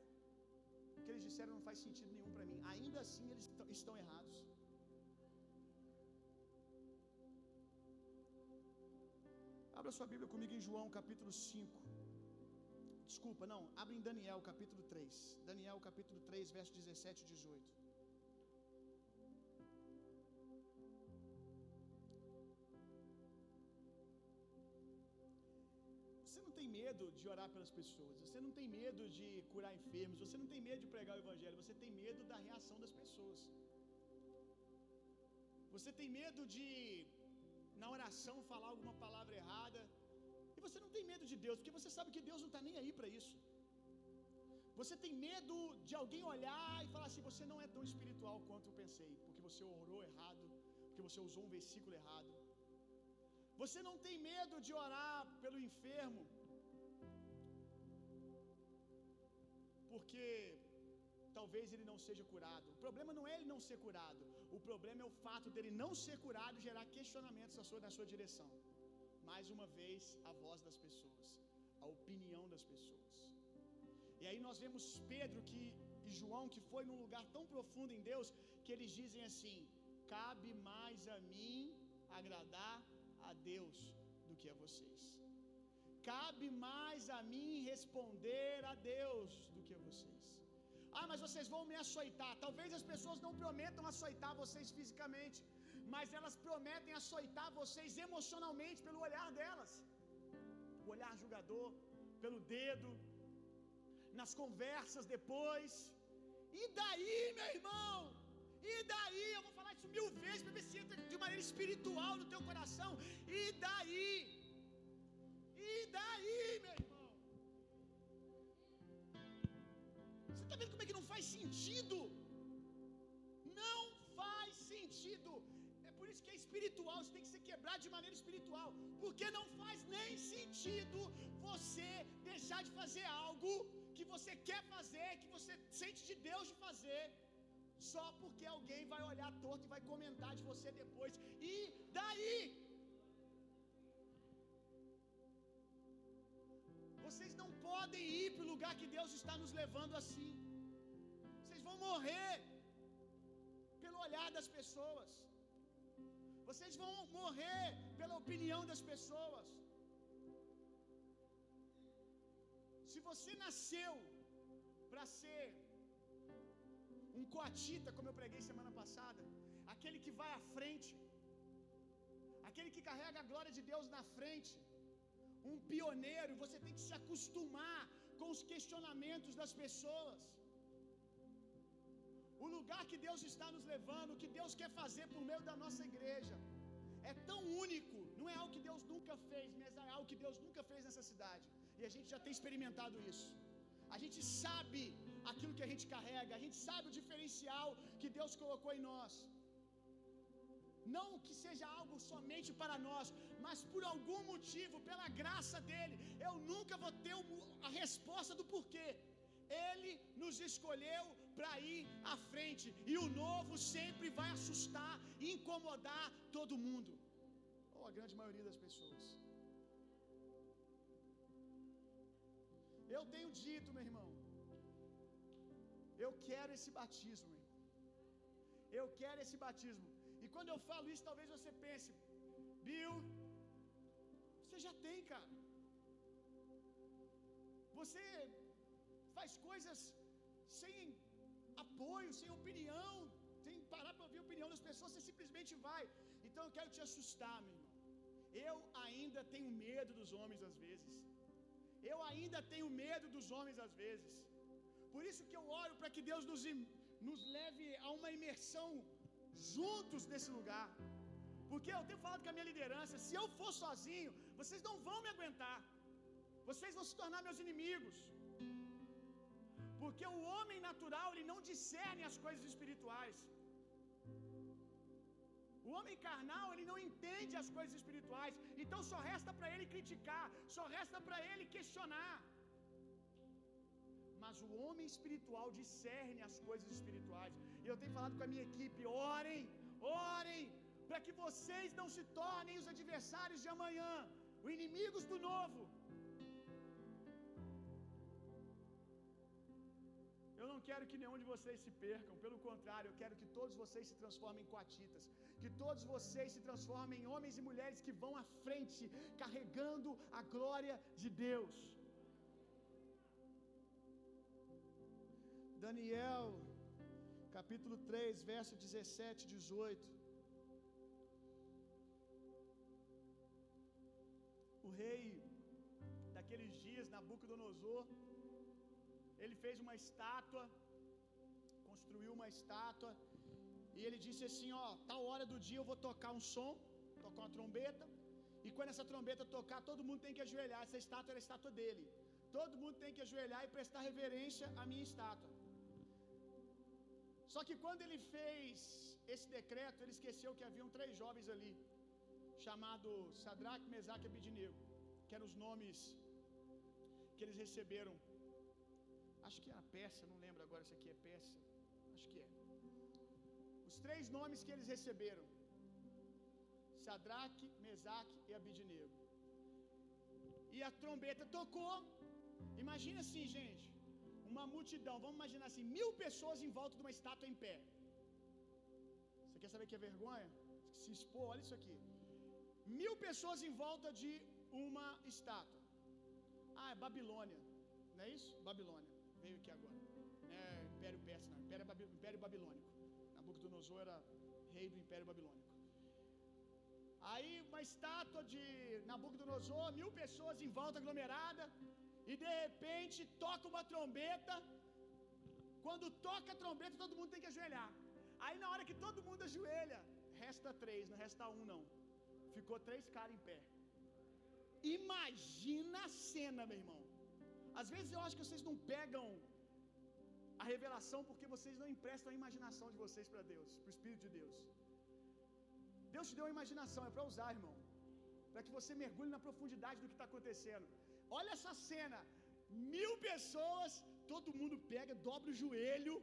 o que eles disseram não faz sentido nenhum para mim. Ainda assim, eles estão errados. Abra sua Bíblia comigo em João capítulo 5. Desculpa, não, abre em Daniel capítulo 3. Daniel capítulo 3, verso 17 e 18. Medo de orar pelas pessoas, você não tem medo de curar enfermos, você não tem medo de pregar o evangelho, você tem medo da reação das pessoas. Você tem medo de na oração falar alguma palavra errada, e você não tem medo de Deus, porque você sabe que Deus não está nem aí para isso. Você tem medo de alguém olhar e falar assim: você não é tão espiritual quanto eu pensei, porque você orou errado, porque você usou um versículo errado. Você não tem medo de orar pelo enfermo, porque talvez ele não seja curado. O problema não é ele não ser curado, o problema é o fato dele não ser curado gerar questionamentos na sua, na sua direção. Mais uma vez, a voz das pessoas, a opinião das pessoas. E aí nós vemos Pedro que, e João que foi num lugar tão profundo em Deus que eles dizem assim: cabe mais a mim agradar a Deus do que a vocês. Cabe mais a mim responder a Deus do que a vocês. Ah, mas vocês vão me açoitar. Talvez as pessoas não prometam açoitar vocês fisicamente, mas elas prometem açoitar vocês emocionalmente pelo olhar delas. O olhar julgador, pelo dedo, nas conversas depois. E daí, meu irmão? E daí? Eu vou falar isso mil vezes para ver se entra de maneira espiritual no teu coração. E daí? E daí, meu irmão? Você está vendo como é que não faz sentido? Não faz sentido. É por isso que é espiritual, isso tem que ser quebrado de maneira espiritual. Porque não faz nem sentido você deixar de fazer algo que você quer fazer, que você sente de Deus de fazer, só porque alguém vai olhar torto e vai comentar de você depois. E daí? Vocês não podem ir para o lugar que Deus está nos levando assim. Vocês vão morrer pelo olhar das pessoas. Vocês vão morrer pela opinião das pessoas. Se você nasceu para ser um coatita, como eu preguei semana passada, aquele que vai à frente, aquele que carrega a glória de Deus na frente, um pioneiro, você tem que se acostumar com os questionamentos das pessoas. O lugar que Deus está nos levando, o que Deus quer fazer por meio da nossa igreja, é tão único, não é algo que Deus nunca fez, mas é algo que Deus nunca fez nessa cidade. E a gente já tem experimentado isso. A gente sabe aquilo que a gente carrega, a gente sabe o diferencial que Deus colocou em nós. Não que seja algo somente para nós, mas por algum motivo, pela graça dele, eu nunca vou ter a resposta do porquê. Ele nos escolheu para ir à frente, e o novo sempre vai assustar e incomodar todo mundo, ou a grande maioria das pessoas. Eu tenho dito, meu irmão, eu quero esse batismo, irmão. Eu quero esse batismo. E quando eu falo isso, talvez você pense, Bill, você já tem, cara. Você faz coisas sem apoio, sem opinião, sem parar para ouvir a opinião das pessoas, você simplesmente vai. Então eu quero te assustar, meu irmão. Eu ainda tenho medo dos homens às vezes. Eu ainda tenho medo dos homens às vezes. Por isso que eu oro para que Deus nos, nos leve a uma imersão juntos nesse lugar. Porque eu tenho falado com a minha liderança, se eu for sozinho, vocês não vão me aguentar. Vocês vão se tornar meus inimigos. Porque o homem natural, ele não discerne as coisas espirituais. O homem carnal, ele não entende as coisas espirituais. Então só resta para ele criticar, só resta para ele questionar. Mas o homem espiritual discerne as coisas espirituais. E eu tenho falado com a minha equipe: orem, orem, para que vocês não se tornem os adversários de amanhã, os inimigos do novo. Eu não quero que nenhum de vocês se percam, pelo contrário, eu quero que todos vocês se transformem em coatitas, que todos vocês se transformem em homens e mulheres que vão à frente, carregando a glória de Deus. Daniel, capítulo 3, verso 17 e 18. O rei naqueles dias, Nabucodonosor, ele fez uma estátua, construiu uma estátua, e ele disse assim: Ó, tal hora do dia eu vou tocar um som, tocar uma trombeta, e quando essa trombeta tocar, todo mundo tem que ajoelhar. Essa estátua era a estátua dele. Todo mundo tem que ajoelhar e prestar reverência à minha estátua. Só que quando ele fez esse decreto, ele esqueceu que haviam três jovens ali, chamados Sadraque, Mesaque e Abidinego, que eram os nomes que eles receberam. Acho que é a peça, não lembro agora se aqui é peça. Acho que é. Os três nomes que eles receberam: Sadraque, Mesaque e Abidinego. E a trombeta tocou. Imagina assim, gente. Uma multidão, vamos imaginar assim, mil pessoas em volta de uma estátua em pé. Você quer saber que é vergonha? Se expor, olha isso aqui. Mil pessoas em volta de uma estátua. Ah, é Babilônia. Não é isso? Babilônia. Veio aqui agora. É Império Persa, não. Império. Império Babilônico. Nabucodonosor era rei do Império Babilônico. Aí uma estátua de Nabucodonosor, mil pessoas em volta aglomerada, e de repente toca uma trombeta. Quando toca a trombeta, todo mundo tem que ajoelhar. Aí na hora que todo mundo ajoelha, resta três, não resta um não. Ficou três caras em pé. Imagina a cena, meu irmão. Às vezes eu acho que vocês não pegam a revelação porque vocês não emprestam a imaginação de vocês para Deus, para o Espírito de Deus. Deus te deu uma imaginação, é para usar, irmão. Para que você mergulhe na profundidade do que está acontecendo. Olha essa cena: mil pessoas, todo mundo pega, dobra o joelho.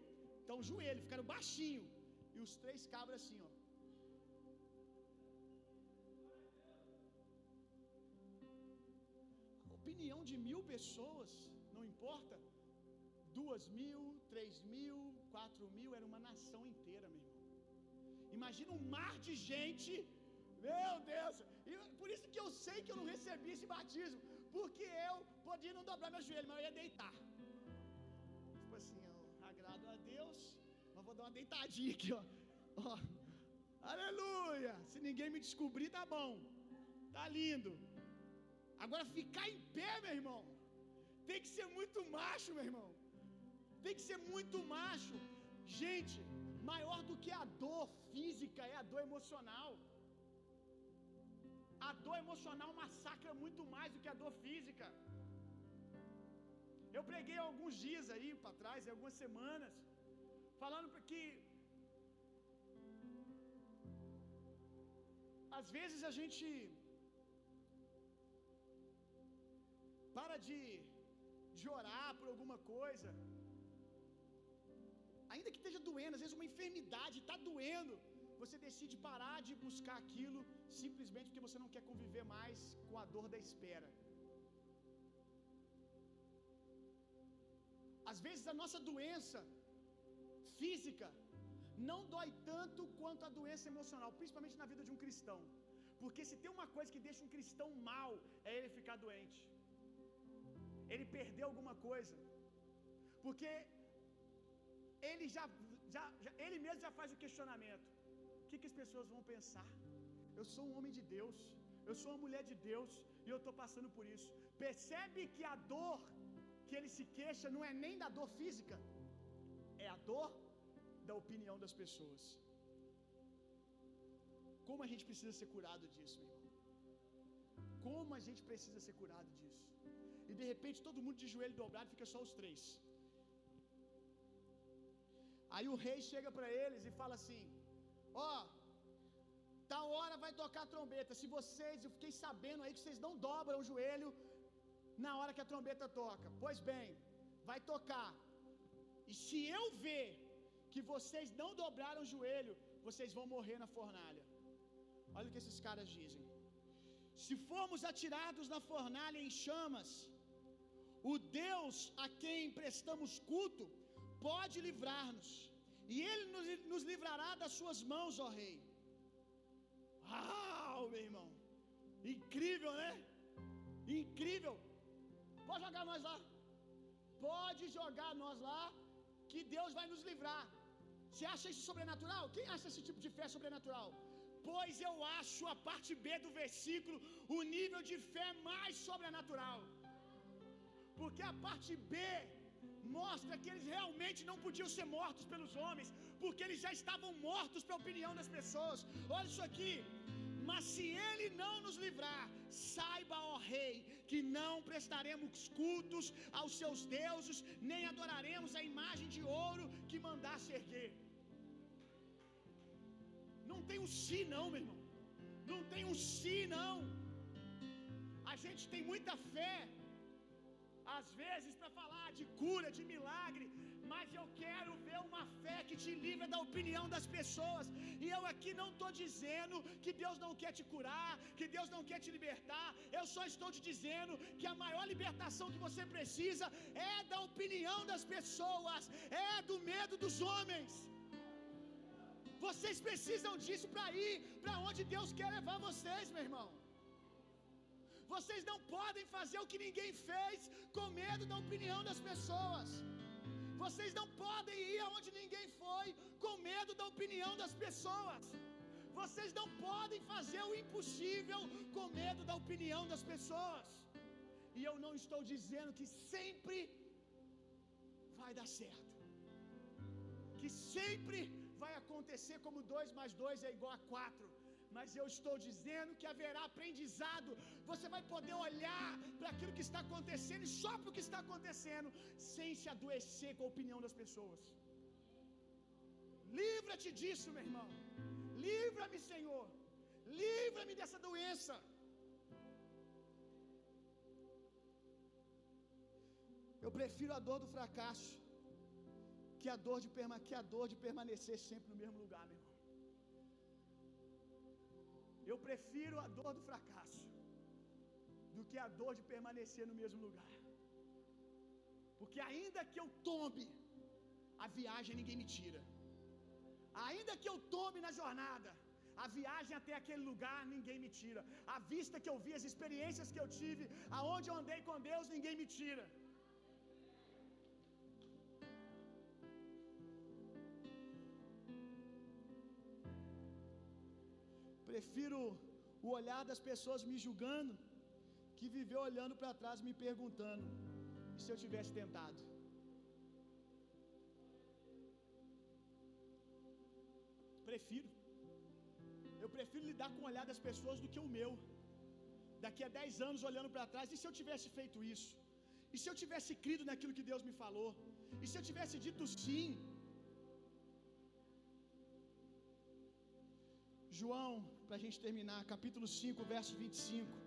Então, o joelho, ficaram baixinho. E os três cabras assim, ó. A opinião de mil pessoas, não importa. Duas mil, três mil, quatro mil, era uma nação inteira, meu irmão. Imagina um mar de gente. Meu Deus! E por isso que eu sei que eu não recebi esse batismo. Porque eu podia não dobrar meu joelho, mas eu ia deitar. Tipo assim, eu agrado a Deus, mas vou dar uma deitadinha aqui, ó. ó. Aleluia! Se ninguém me descobrir, tá bom. Tá lindo. Agora ficar em pé, meu irmão, tem que ser muito macho, meu irmão. Tem que ser muito macho. Gente, maior do que a dor física é a dor emocional. A dor emocional massacra muito mais do que a dor física. Eu preguei alguns dias aí para trás, algumas semanas, falando que às vezes a gente para de, de orar por alguma coisa, ainda que esteja doendo, às vezes uma enfermidade está doendo, você decide parar de buscar aquilo simplesmente porque você não quer conviver mais com a dor da espera. Às vezes a nossa doença física não dói tanto quanto a doença emocional, principalmente na vida de um cristão. Porque se tem uma coisa que deixa um cristão mal, é ele ficar doente. Ele perder alguma coisa. Porque ele já, já, já ele mesmo já faz o questionamento. O que, que as pessoas vão pensar? Eu sou um homem de Deus, eu sou uma mulher de Deus e eu estou passando por isso. Percebe que a dor que ele se queixa não é nem da dor física, é a dor da opinião das pessoas. Como a gente precisa ser curado disso, meu irmão? Como a gente precisa ser curado disso? E de repente todo mundo de joelho dobrado, fica só os três. Aí o rei chega para eles e fala assim: Ó, tal hora vai tocar a trombeta. Se vocês, eu fiquei sabendo aí que vocês não dobram o joelho na hora que a trombeta toca. Pois bem, vai tocar. E se eu ver que vocês não dobraram o joelho, vocês vão morrer na fornalha. Olha o que esses caras dizem. Se formos atirados na fornalha em chamas, o Deus a quem prestamos culto pode livrar-nos, e Ele nos, nos livrará das suas mãos, ó Rei. Uau, meu irmão! Incrível, né? Incrível! Pode jogar nós lá. Pode jogar nós lá, que Deus vai nos livrar. Você acha isso sobrenatural? Quem acha esse tipo de fé sobrenatural? Pois eu acho a parte B do versículo o nível de fé mais sobrenatural. Porque a parte B mostra que eles realmente não podiam ser mortos pelos homens, porque eles já estavam mortos para a opinião das pessoas. Olha isso aqui. Mas se ele não nos livrar, saiba, ó rei, que não prestaremos cultos aos seus deuses, nem adoraremos a imagem de ouro que mandasse erguer. Não tem um si, não, meu irmão. Não tem um si, não. A gente tem muita fé, às vezes, para falar de cura, de milagre, mas eu quero ver uma fé que te livra da opinião das pessoas. E eu aqui não estou dizendo que Deus não quer te curar, que Deus não quer te libertar. Eu só estou te dizendo que a maior libertação que você precisa é da opinião das pessoas, é do medo dos homens. Vocês precisam disso para ir para onde Deus quer levar vocês, meu irmão. Vocês não podem fazer o que ninguém fez com medo da opinião das pessoas. Vocês não podem ir aonde ninguém foi com medo da opinião das pessoas. Vocês não podem fazer o impossível com medo da opinião das pessoas. E eu não estou dizendo que sempre vai dar certo. Que sempre vai acontecer como 2 mais 2 é igual a 4 mas eu estou dizendo que haverá aprendizado. Você vai poder olhar para aquilo que está acontecendo e só para o que está acontecendo, sem se adoecer com a opinião das pessoas. Livra-te disso, meu irmão. Livra-me, Senhor. Livra-me dessa doença. Eu prefiro a dor do fracasso que a dor de, que a dor de permanecer sempre no mesmo lugar, meu irmão. Eu prefiro a dor do fracasso do que a dor de permanecer no mesmo lugar. Porque ainda que eu tombe, a viagem ninguém me tira. Ainda que eu tome na jornada, a viagem até aquele lugar ninguém me tira. A vista que eu vi, as experiências que eu tive, aonde eu andei com Deus, ninguém me tira. Prefiro o olhar das pessoas me julgando, que viver olhando para trás me perguntando: e se eu tivesse tentado? Prefiro. Eu prefiro lidar com o olhar das pessoas do que o meu. Daqui a 10 anos olhando para trás, e se eu tivesse feito isso? E se eu tivesse crido naquilo que Deus me falou? E se eu tivesse dito sim? João, para a gente terminar, capítulo 5, verso 25.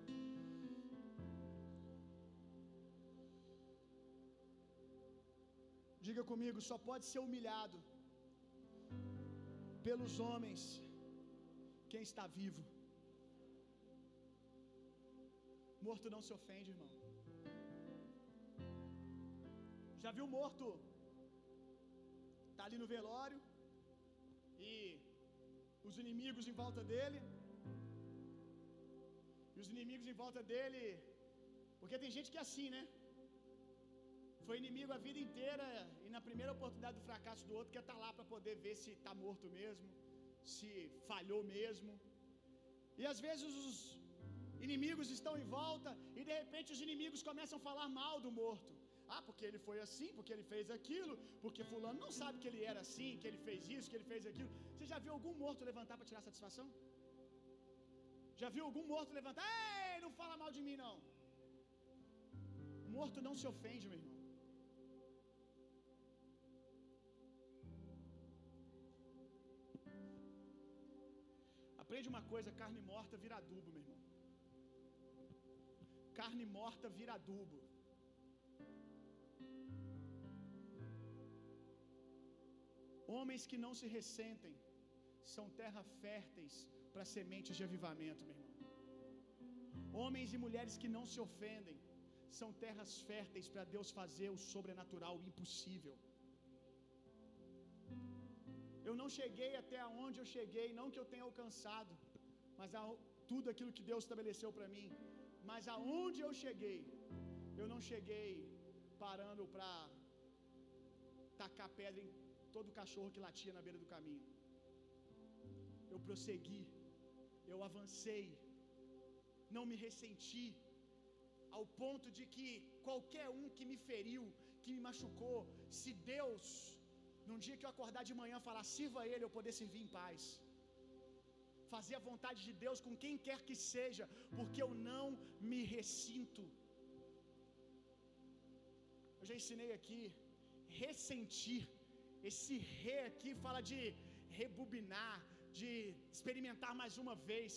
Diga comigo, só pode ser humilhado pelos homens quem está vivo. Morto não se ofende, irmão. Já viu morto? Tá ali no velório e os inimigos em volta dele. E os inimigos em volta dele. Porque tem gente que é assim, né? Foi inimigo a vida inteira e na primeira oportunidade do fracasso do outro quer estar tá lá para poder ver se está morto mesmo, se falhou mesmo. E às vezes os inimigos estão em volta e de repente os inimigos começam a falar mal do morto. Ah, porque ele foi assim, porque ele fez aquilo, porque fulano não sabe que ele era assim, que ele fez isso, que ele fez aquilo. Você já viu algum morto levantar para tirar satisfação? Já viu algum morto levantar? Ei, não fala mal de mim não. Morto não se ofende, meu irmão. Aprende uma coisa, carne morta vira adubo, meu irmão. Carne morta vira adubo. Homens que não se ressentem são terra férteis para sementes de avivamento, meu irmão. Homens e mulheres que não se ofendem são terras férteis para Deus fazer o sobrenatural, o impossível. Eu não cheguei até onde eu cheguei, não que eu tenha alcançado, mas a, tudo aquilo que Deus estabeleceu para mim. Mas aonde eu cheguei, eu não cheguei parando para tacar pedra em todo cachorro que latia na beira do caminho. Eu prossegui, eu avancei, não me ressenti, ao ponto de que qualquer um que me feriu, que me machucou, se Deus, num dia que eu acordar de manhã, falar, sirva Ele, eu poder servir em paz. Fazer a vontade de Deus com quem quer que seja, porque eu não me ressinto. Eu já ensinei aqui, ressentir. Esse re aqui fala de rebubinar, de experimentar mais uma vez.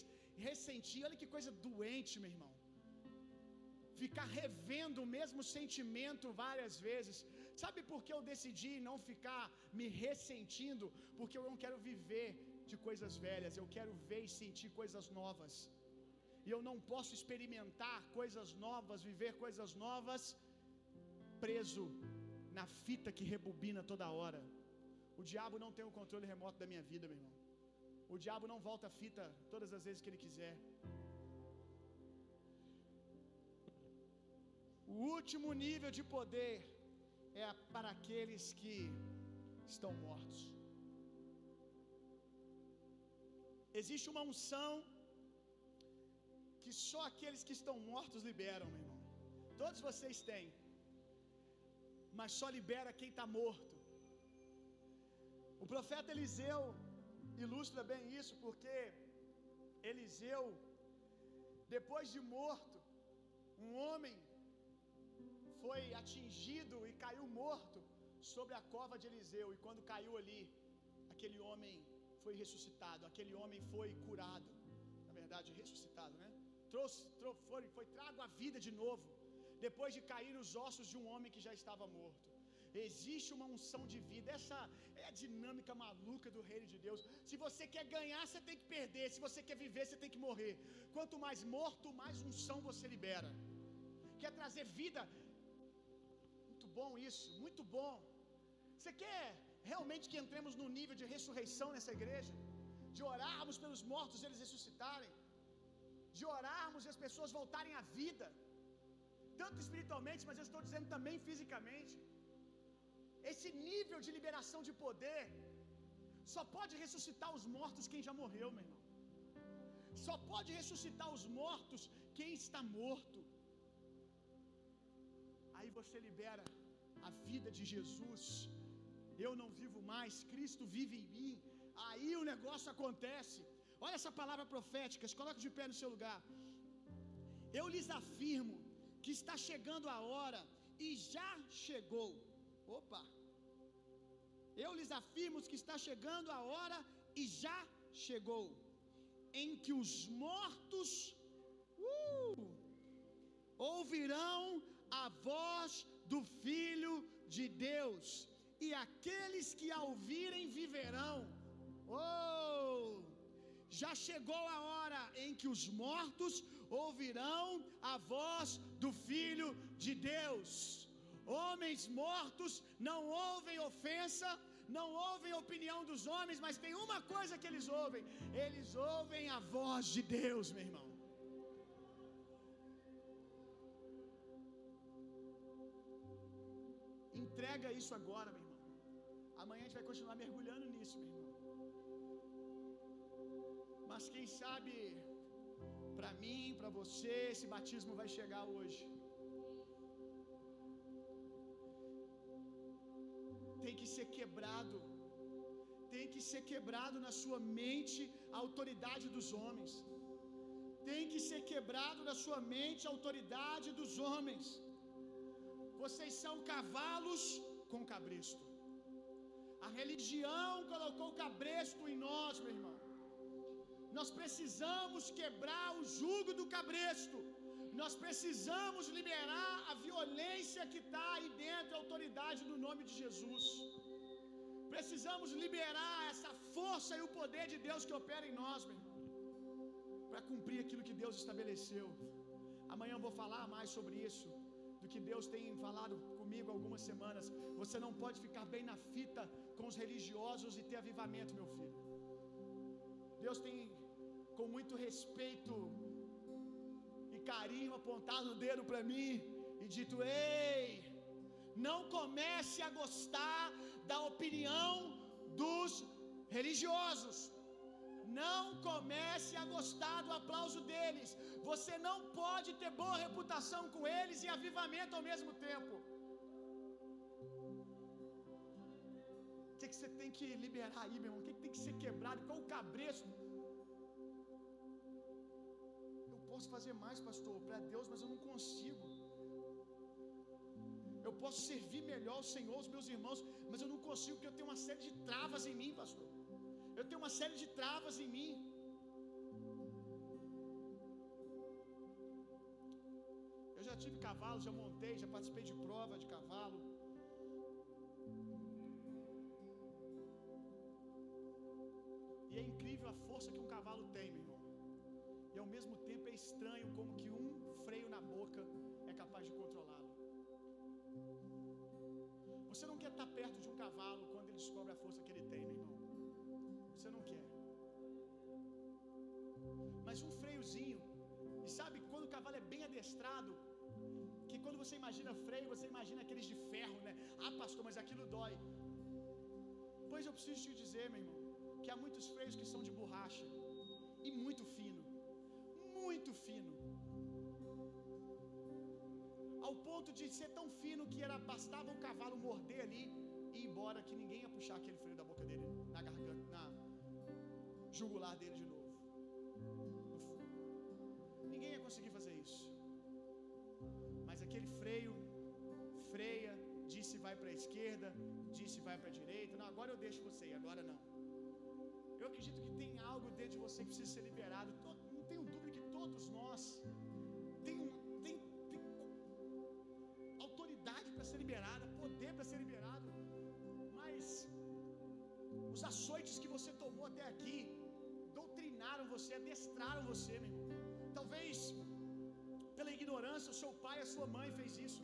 Ressentir, olha que coisa doente, meu irmão. Ficar revendo o mesmo sentimento várias vezes. Sabe por que eu decidi não ficar me ressentindo? Porque eu não quero viver de coisas velhas, eu quero ver e sentir coisas novas. E eu não posso experimentar coisas novas, viver coisas novas preso na fita que rebobina toda hora. O diabo não tem o controle remoto da minha vida, meu irmão. O diabo não volta a fita todas as vezes que ele quiser. O último nível de poder é para aqueles que estão mortos. Existe uma unção que só aqueles que estão mortos liberam, meu irmão. Todos vocês têm mas só libera quem está morto. O profeta Eliseu ilustra bem isso, porque Eliseu, depois de morto, um homem foi atingido e caiu morto sobre a cova de Eliseu, e quando caiu ali, aquele homem foi ressuscitado, aquele homem foi curado, na verdade, ressuscitado, né? Trouxe, foi, foi trago à vida de novo depois de cair nos ossos de um homem que já estava morto. Existe uma unção de vida. Essa é a dinâmica maluca do reino de Deus. Se você quer ganhar, você tem que perder. Se você quer viver, você tem que morrer. Quanto mais morto, mais unção você libera. Quer trazer vida? Muito bom isso, muito bom. Você quer realmente que entremos no nível de ressurreição nessa igreja? De orarmos pelos mortos eles ressuscitarem? De orarmos e as pessoas voltarem à vida? Tanto espiritualmente, mas eu estou dizendo também fisicamente. Esse nível de liberação de poder só pode ressuscitar os mortos quem já morreu, meu irmão. Só pode ressuscitar os mortos quem está morto. Aí você libera a vida de Jesus. Eu não vivo mais, Cristo vive em mim. Aí o negócio acontece. Olha essa palavra profética, coloque de pé no seu lugar. Eu lhes afirmo que está chegando a hora e já chegou. Opa! Eu lhes afirmo que está chegando a hora e já chegou, em que os mortos uh, ouvirão a voz do Filho de Deus, e aqueles que a ouvirem viverão. Oh! Já chegou a hora em que os mortos ouvirão a voz do Filho de Deus. Homens mortos não ouvem ofensa, não ouvem a opinião dos homens, mas tem uma coisa que eles ouvem: eles ouvem a voz de Deus, meu irmão. Entrega isso agora, meu irmão. Amanhã a gente vai continuar mergulhando nisso, meu irmão. Mas quem sabe para mim, para você, esse batismo vai chegar hoje. Tem que ser quebrado. Tem que ser quebrado na sua mente a autoridade dos homens. Tem que ser quebrado na sua mente a autoridade dos homens. Vocês são cavalos com cabresto. A religião colocou cabresto em nós, meu irmão. Nós precisamos quebrar o jugo do cabresto. Nós precisamos liberar a violência que está aí dentro, a autoridade no nome de Jesus. Precisamos liberar essa força e o poder de Deus que opera em nós, meu para cumprir aquilo que Deus estabeleceu. Amanhã eu vou falar mais sobre isso, do que Deus tem falado comigo algumas semanas. Você não pode ficar bem na fita com os religiosos e ter avivamento, meu filho. Deus tem com muito respeito e carinho apontado o dedo para mim e dito: Ei, não comece a gostar da opinião dos religiosos. Não comece a gostar do aplauso deles. Você não pode ter boa reputação com eles e avivamento ao mesmo tempo. O que, que você tem que liberar aí, meu irmão? O que, que tem que ser quebrado? Qual o cabresto? Posso fazer mais, pastor, para Deus, mas eu não consigo. Eu posso servir melhor o Senhor, os meus irmãos, mas eu não consigo porque eu tenho uma série de travas em mim, pastor. Eu tenho uma série de travas em mim. Eu já tive cavalo, já montei, já participei de prova de cavalo. E é incrível a força que um cavalo tem, meu irmão. E ao mesmo tempo é estranho como que um freio na boca é capaz de controlá-lo. Você não quer estar perto de um cavalo quando ele descobre a força que ele tem, meu irmão. Você não quer. Mas um freiozinho, e sabe quando o cavalo é bem adestrado, que quando você imagina freio, você imagina aqueles de ferro, né? Ah, pastor, mas aquilo dói. Pois eu preciso te dizer, meu irmão, que há muitos freios que são de borracha e muito fino, muito fino. Ao ponto de ser tão fino que era bastava o cavalo morder ali e ir embora que ninguém ia puxar aquele freio da boca dele na garganta, na jugular dele de novo. Ninguém ia conseguir fazer isso. Mas aquele freio freia, disse vai para a esquerda, disse vai para a direita. Não, agora eu deixo você, agora não. Eu acredito que tem algo dentro de você que precisa ser liberado. Que todos nós tem, tem, tem autoridade para ser liberada, poder para ser liberado. Mas os açoites que você tomou até aqui doutrinaram você, adestraram você, meu irmão. Talvez pela ignorância, o seu pai, a sua mãe fez isso.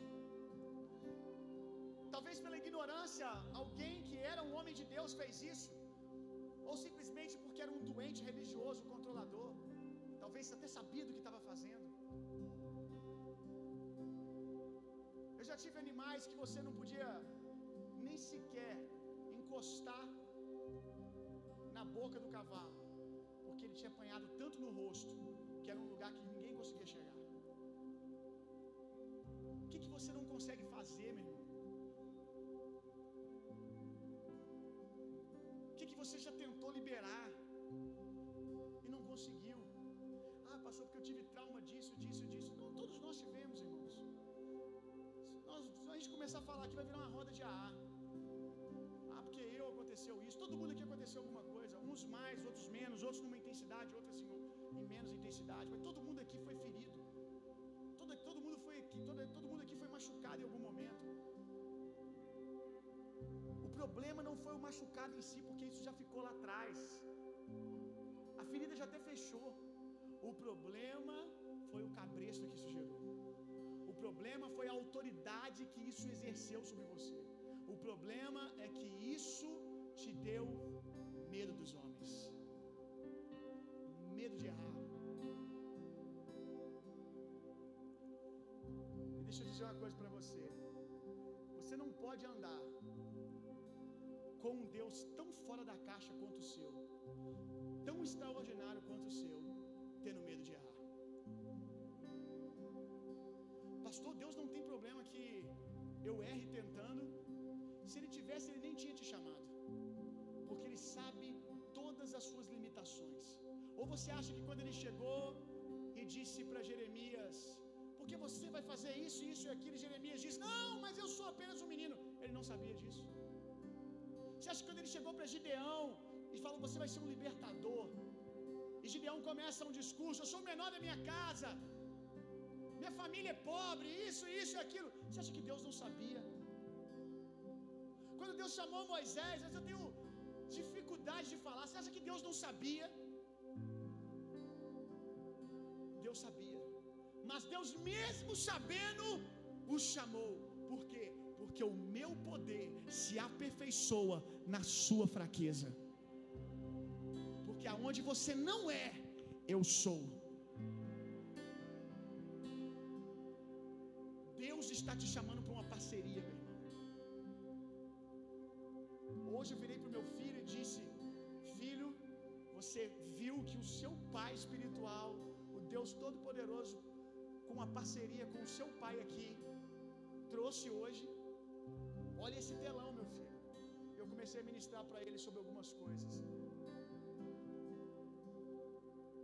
Talvez pela ignorância, alguém que era um homem de Deus fez isso. Ou simplesmente porque era um doente religioso, controlador. Talvez até sabia do que estava fazendo. Eu já tive animais que você não podia nem sequer encostar na boca do cavalo, porque ele tinha apanhado tanto no rosto, que era um lugar que ninguém conseguia chegar. O que, que você não consegue fazer, meu irmão? O que, que você já tentou liberar e não conseguiu? Passou porque eu tive trauma disso, disso, disso. Não, todos nós tivemos, irmãos. Se, nós, se a gente começar a falar aqui, vai virar uma roda de AA. Ah, porque eu aconteceu isso. Todo mundo aqui aconteceu alguma coisa. Uns mais, outros menos, outros numa intensidade, outros assim, em menos intensidade. Mas todo mundo aqui foi ferido. Todo, todo mundo foi aqui, todo, todo mundo aqui foi machucado em algum momento. O problema não foi o machucado em si, porque isso já ficou lá atrás. A ferida já até fechou. O problema foi o cabresto que isso gerou. O problema foi a autoridade que isso exerceu sobre você. O problema é que isso te deu medo dos homens. Medo de errar. E deixa eu dizer uma coisa para você. Você não pode andar com um Deus tão fora da caixa quanto o seu, tão extraordinário quanto o seu, tendo medo de errar. Pastor, Deus não tem problema que eu erre tentando. Se ele tivesse, ele nem tinha te chamado. Porque ele sabe todas as suas limitações. Ou você acha que quando ele chegou e disse para Jeremias: Porque você vai fazer isso, isso e aquilo, e Jeremias disse: Não, mas eu sou apenas um menino. Ele não sabia disso. Você acha que quando ele chegou para Gideão e falou: Você vai ser um libertador. E Gideão começa um discurso: Eu sou o menor da minha casa. Minha família é pobre, isso, isso e aquilo. Você acha que Deus não sabia? Quando Deus chamou Moisés, eu tenho dificuldade de falar. Você acha que Deus não sabia? Deus sabia. Mas Deus, mesmo sabendo, o chamou. Por quê? Porque o meu poder se aperfeiçoa na sua fraqueza. Porque aonde você não é, eu sou. Deus está te chamando para uma parceria, meu irmão. Hoje eu virei para o meu filho e disse: Filho, você viu que o seu pai espiritual, o Deus Todo-Poderoso, com uma parceria com o seu pai aqui, trouxe hoje. Olha esse telão, meu filho. Eu comecei a ministrar para ele sobre algumas coisas.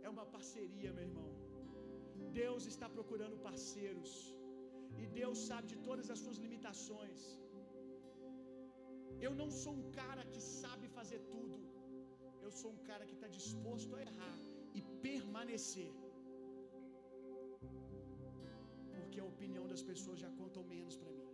É uma parceria, meu irmão. Deus está procurando parceiros. E Deus sabe de todas as suas limitações. Eu não sou um cara que sabe fazer tudo. Eu sou um cara que está disposto a errar e permanecer. Porque a opinião das pessoas já contam menos para mim.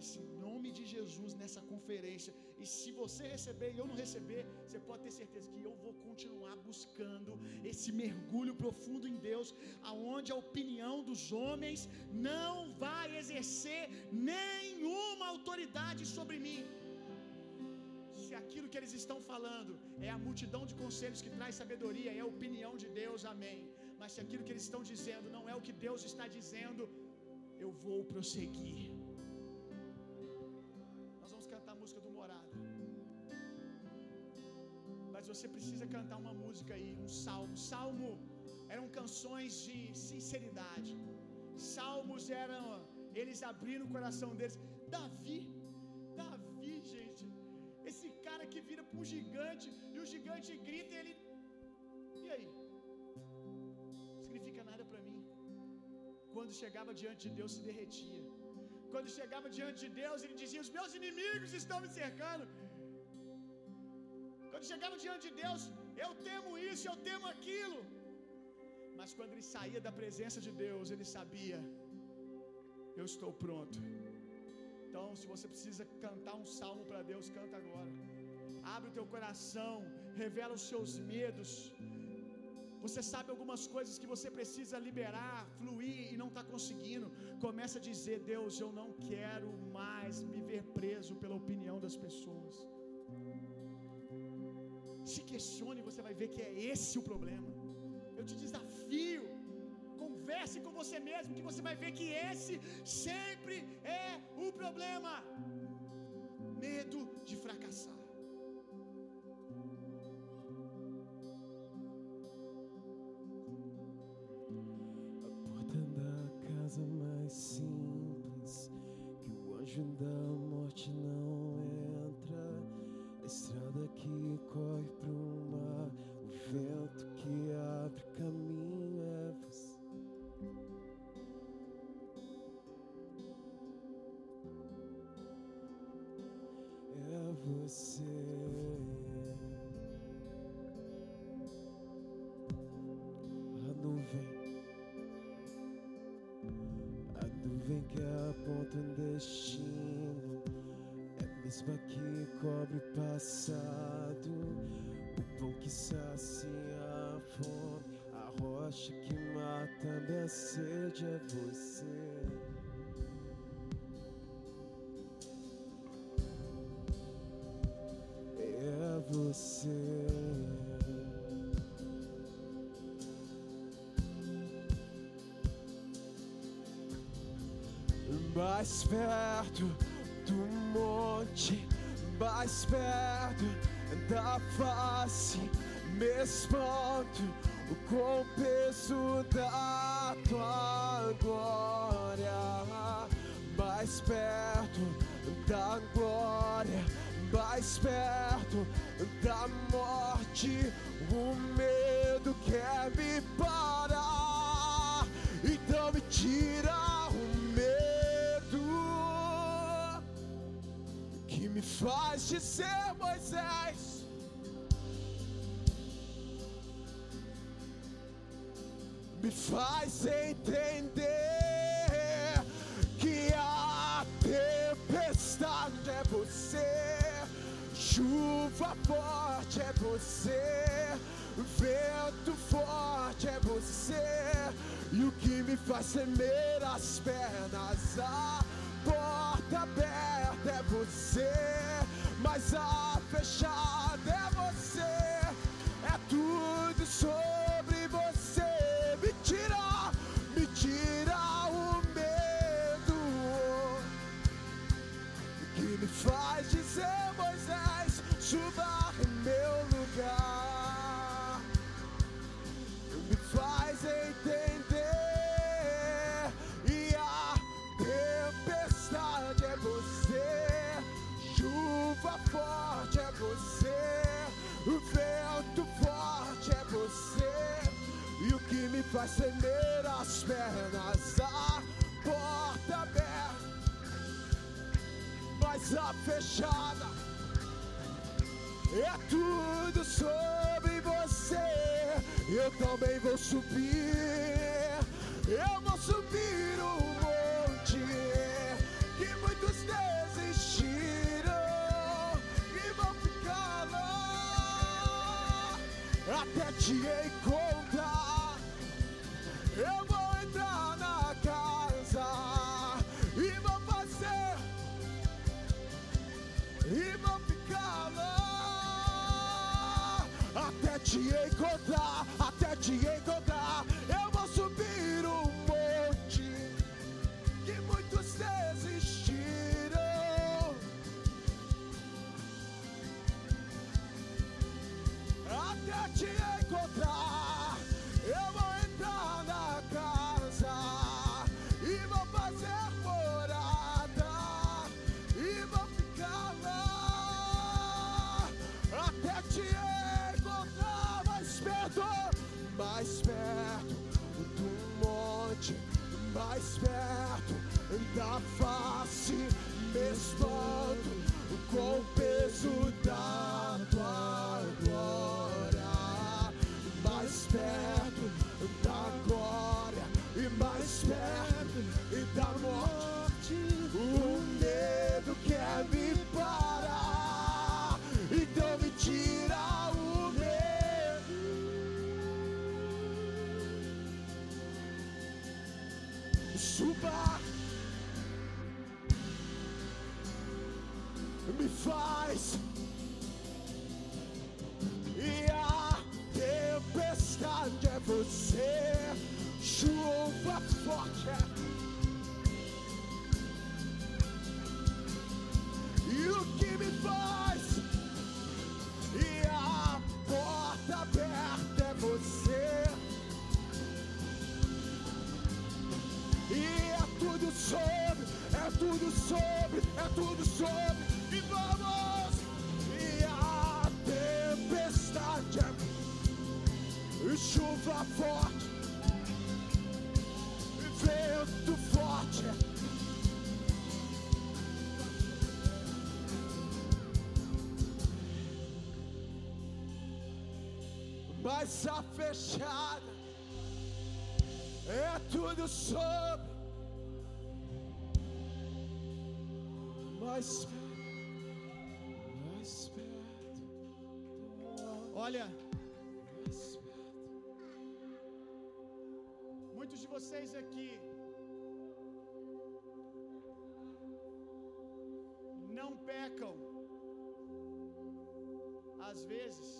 Mas em nome de Jesus nessa conferência, e se você receber e eu não receber, você pode ter certeza que eu vou continuar buscando esse mergulho profundo em Deus, aonde a opinião dos homens não vai exercer nenhuma autoridade sobre mim. Se aquilo que eles estão falando é a multidão de conselhos que traz sabedoria, é a opinião de Deus, amém. Mas se aquilo que eles estão dizendo não é o que Deus está dizendo, eu vou prosseguir. Você precisa cantar uma música aí, um salmo. Salmo eram canções de sinceridade. Salmos eram, eles abriram o coração deles. Davi, Davi, gente, esse cara que vira para um gigante e o gigante grita e ele. E aí? Significa nada para mim. Quando chegava diante de Deus, se derretia. Quando chegava diante de Deus, ele dizia: Os meus inimigos estão me cercando. Quando chegava diante de Deus, eu temo isso, eu temo aquilo. Mas quando ele saía da presença de Deus, ele sabia: eu estou pronto. Então, se você precisa cantar um salmo para Deus, canta agora. Abre o teu coração, revela os seus medos. Você sabe algumas coisas que você precisa liberar, fluir e não está conseguindo. Começa a dizer: Deus, eu não quero mais me ver preso pela opinião das pessoas. Se questione, você vai ver que é esse o problema. Eu te desafio. Converse com você mesmo, que você vai ver que esse sempre é o problema. Nuvem que aponta um destino, é a mesma que cobre o passado. Pão que sacia Mais perto do monte, mais perto da face, me espanto com o peso da tua glória, mais perto da glória, mais perto da morte, o medo quer me parar, então me tira faz dizer Moisés. me faz entender que a tempestade é você, chuva forte é você, vento forte é você, e o que me faz tremer as pernas, a porta aberta é você, mas a fechada vai tremer as pernas, a porta aberta, mas a fechada é tudo sobre você. Eu também vou subir, eu vou subir o um monte que muitos desistiram e vão ficar lá até te encontrar. E vou ficar lá até te encontrar, até te encontrar. Chuva forte, vento forte. Mas a fechada é tudo sobre. Muitos de vocês aqui não pecam, às vezes,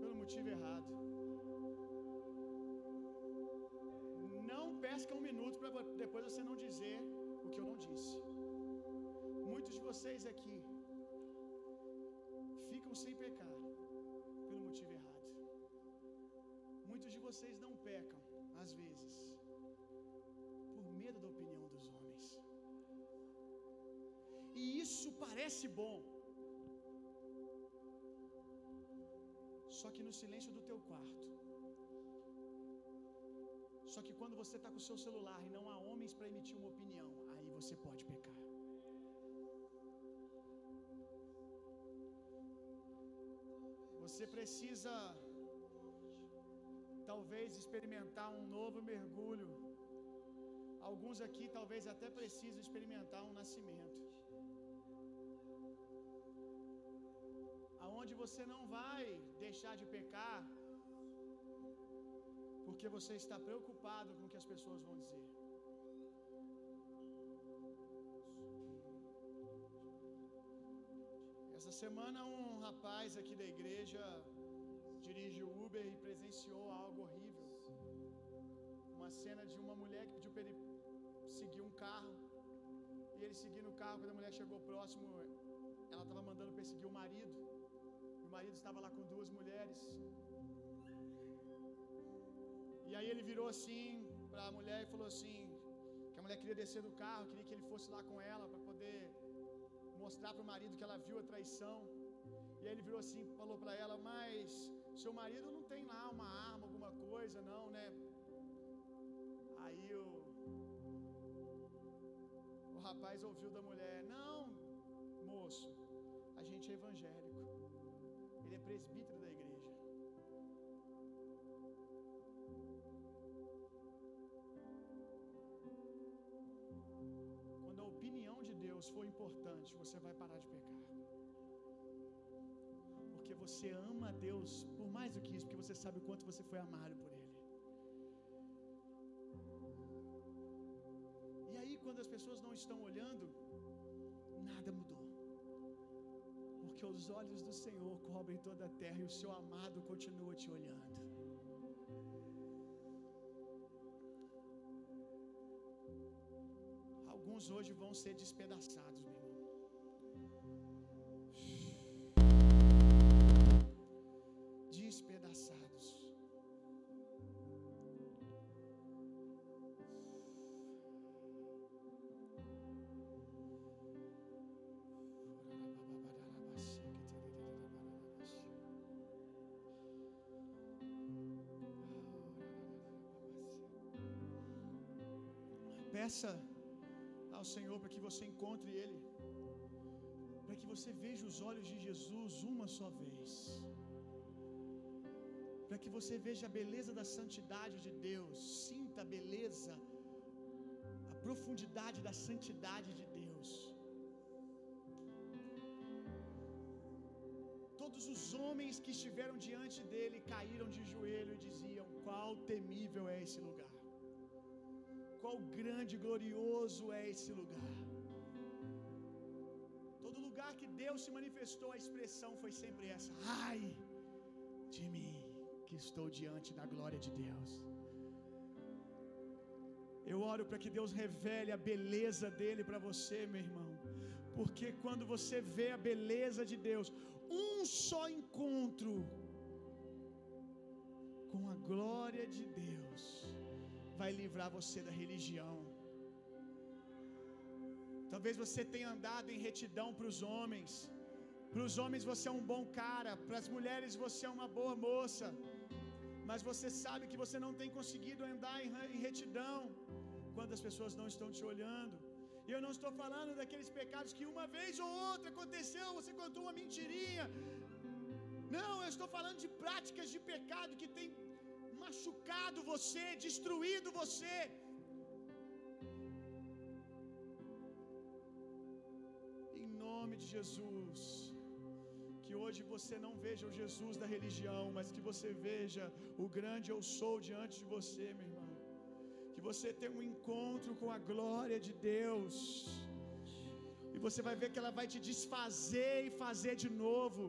pelo motivo errado. Não pesca um minuto para depois você não dizer o que eu não disse. Muitos de vocês aqui parece bom. Só que no silêncio do teu quarto. Só que quando você está com o seu celular e não há homens para emitir uma opinião, aí você pode pecar. Você precisa talvez experimentar um novo mergulho. Alguns aqui talvez até precisam experimentar um nascimento. Você não vai deixar de pecar porque você está preocupado com o que as pessoas vão dizer. Essa semana um rapaz aqui da igreja dirige o Uber e presenciou algo horrível. Uma cena de uma mulher que pediu para ele seguir um carro. E ele seguindo o carro, quando a mulher chegou próximo, ela estava mandando perseguir o marido. Marido estava lá com duas mulheres. E aí ele virou assim para a mulher e falou assim: que a mulher queria descer do carro, queria que ele fosse lá com ela para poder mostrar para o marido que ela viu a traição. E aí ele virou assim, falou para ela: "Mas seu marido não tem lá uma arma, alguma coisa, não, né?" Aí o o rapaz ouviu da mulher: "Não, evangélico. Ele é presbítero da igreja. Quando a opinião de Deus for importante, você vai parar de pecar. Porque você ama a Deus por mais do que isso, porque você sabe o quanto você foi amado por Ele. E aí, quando as pessoas não estão olhando, nada mudou. Porque os olhos do Senhor cobrem toda a terra e o seu amado continua te olhando. Alguns hoje vão ser despedaçados, meu Peça ao Senhor para que você encontre Ele, para que você veja os olhos de Jesus uma só vez, para que você veja a beleza da santidade de Deus, sinta a beleza, a profundidade da santidade de Deus. Todos os homens que estiveram diante dele caíram de joelho e diziam: Qual temível é esse lugar! Qual grande e glorioso é esse lugar! Todo lugar que Deus se manifestou, a expressão foi sempre essa: Ai de mim, que estou diante da glória de Deus. Eu oro para que Deus revele a beleza dele para você, meu irmão. Porque quando você vê a beleza de Deus, um só encontro com a glória de Deus vai livrar você da religião. Talvez você tenha andado em retidão para os homens. Para os homens você é um bom cara, para as mulheres você é uma boa moça. Mas você sabe que você não tem conseguido andar em retidão quando as pessoas não estão te olhando. E eu não estou falando daqueles pecados que uma vez ou outra aconteceu, você contou uma mentirinha. Não, eu estou falando de práticas de pecado que tem machucado você, destruído você. Em nome de Jesus, que hoje você não veja o Jesus da religião, mas que você veja o grande eu sou diante de você, meu irmão. Que você tenha um encontro com a glória de Deus. E você vai ver que ela vai te desfazer e fazer de novo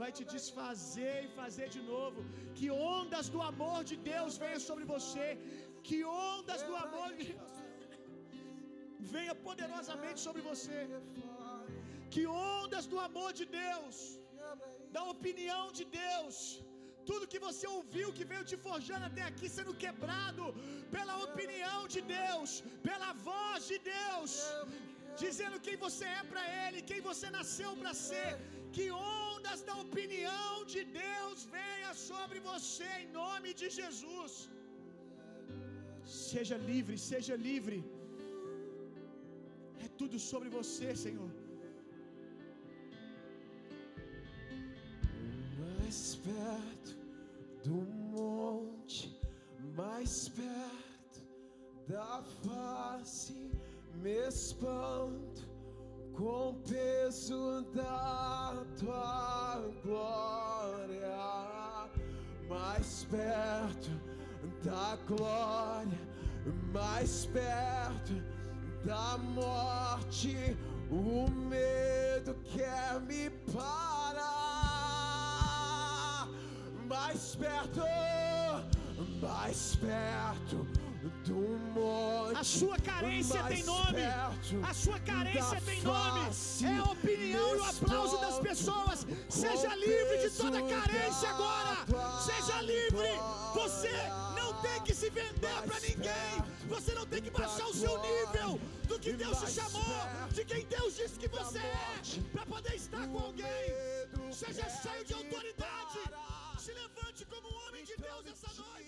vai te desfazer e fazer de novo. Que ondas do amor de Deus venham sobre você. Que ondas do amor de venha poderosamente sobre você. Que ondas do amor de Deus, da opinião de Deus, tudo que você ouviu que veio te forjando até aqui sendo quebrado pela opinião de Deus, pela voz de Deus, dizendo quem você é para Ele, quem você nasceu para ser. Que ondas da opinião de Deus venha sobre você em nome de Jesus. Seja livre, seja livre. É tudo sobre você, Senhor. Mais perto do monte, mais perto da face, me espanto com peso da tua glória, mais perto da glória, mais perto da morte, o medo quer me parar, mais perto, mais perto. A sua carência tem nome. A sua carência tem nome. É a opinião e o aplauso das pessoas. Seja livre de toda carência agora. Seja livre. Você não tem que se vender para ninguém. Você não tem que baixar o seu nível do que Deus te chamou, de quem Deus disse que você é, para poder estar com alguém. Seja cheio de autoridade. Se levante como um homem de Deus essa noite.